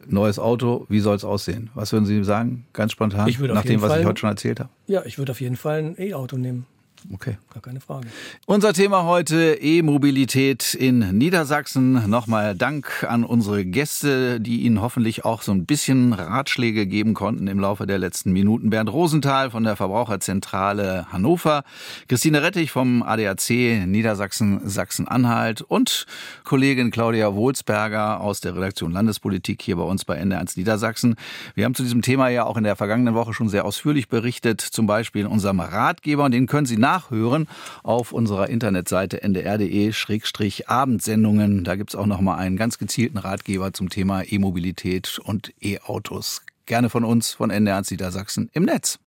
Speaker 2: neues Auto, wie soll es aussehen? Was würden Sie sagen, ganz spontan,
Speaker 3: Ich würde auf
Speaker 2: nach dem,
Speaker 3: jeden
Speaker 2: was ich
Speaker 3: Fall-
Speaker 2: heute schon erzählt habe?
Speaker 3: Ja, ich würde auf jeden Fall ein E-Auto nehmen.
Speaker 2: Okay.
Speaker 3: Gar keine Frage.
Speaker 2: Unser Thema heute E-Mobilität in Niedersachsen. Nochmal Dank an unsere Gäste, die Ihnen hoffentlich auch so ein bisschen Ratschläge geben konnten im Laufe der letzten Minuten. Bernd Rosenthal von der Verbraucherzentrale Hannover, Christine Rettich vom ADAC Niedersachsen Sachsen-Anhalt und Kollegin Claudia Wohlsberger aus der Redaktion Landespolitik hier bei uns bei NR1 Niedersachsen. Wir haben zu diesem Thema ja auch in der vergangenen Woche schon sehr ausführlich berichtet, zum Beispiel in unserem Ratgeber und den können Sie nachhören auf unserer Internetseite ndr.de-abendsendungen. Da gibt's auch nochmal einen ganz gezielten Ratgeber zum Thema E-Mobilität und E-Autos. Gerne von uns, von NDR Niedersachsen im Netz.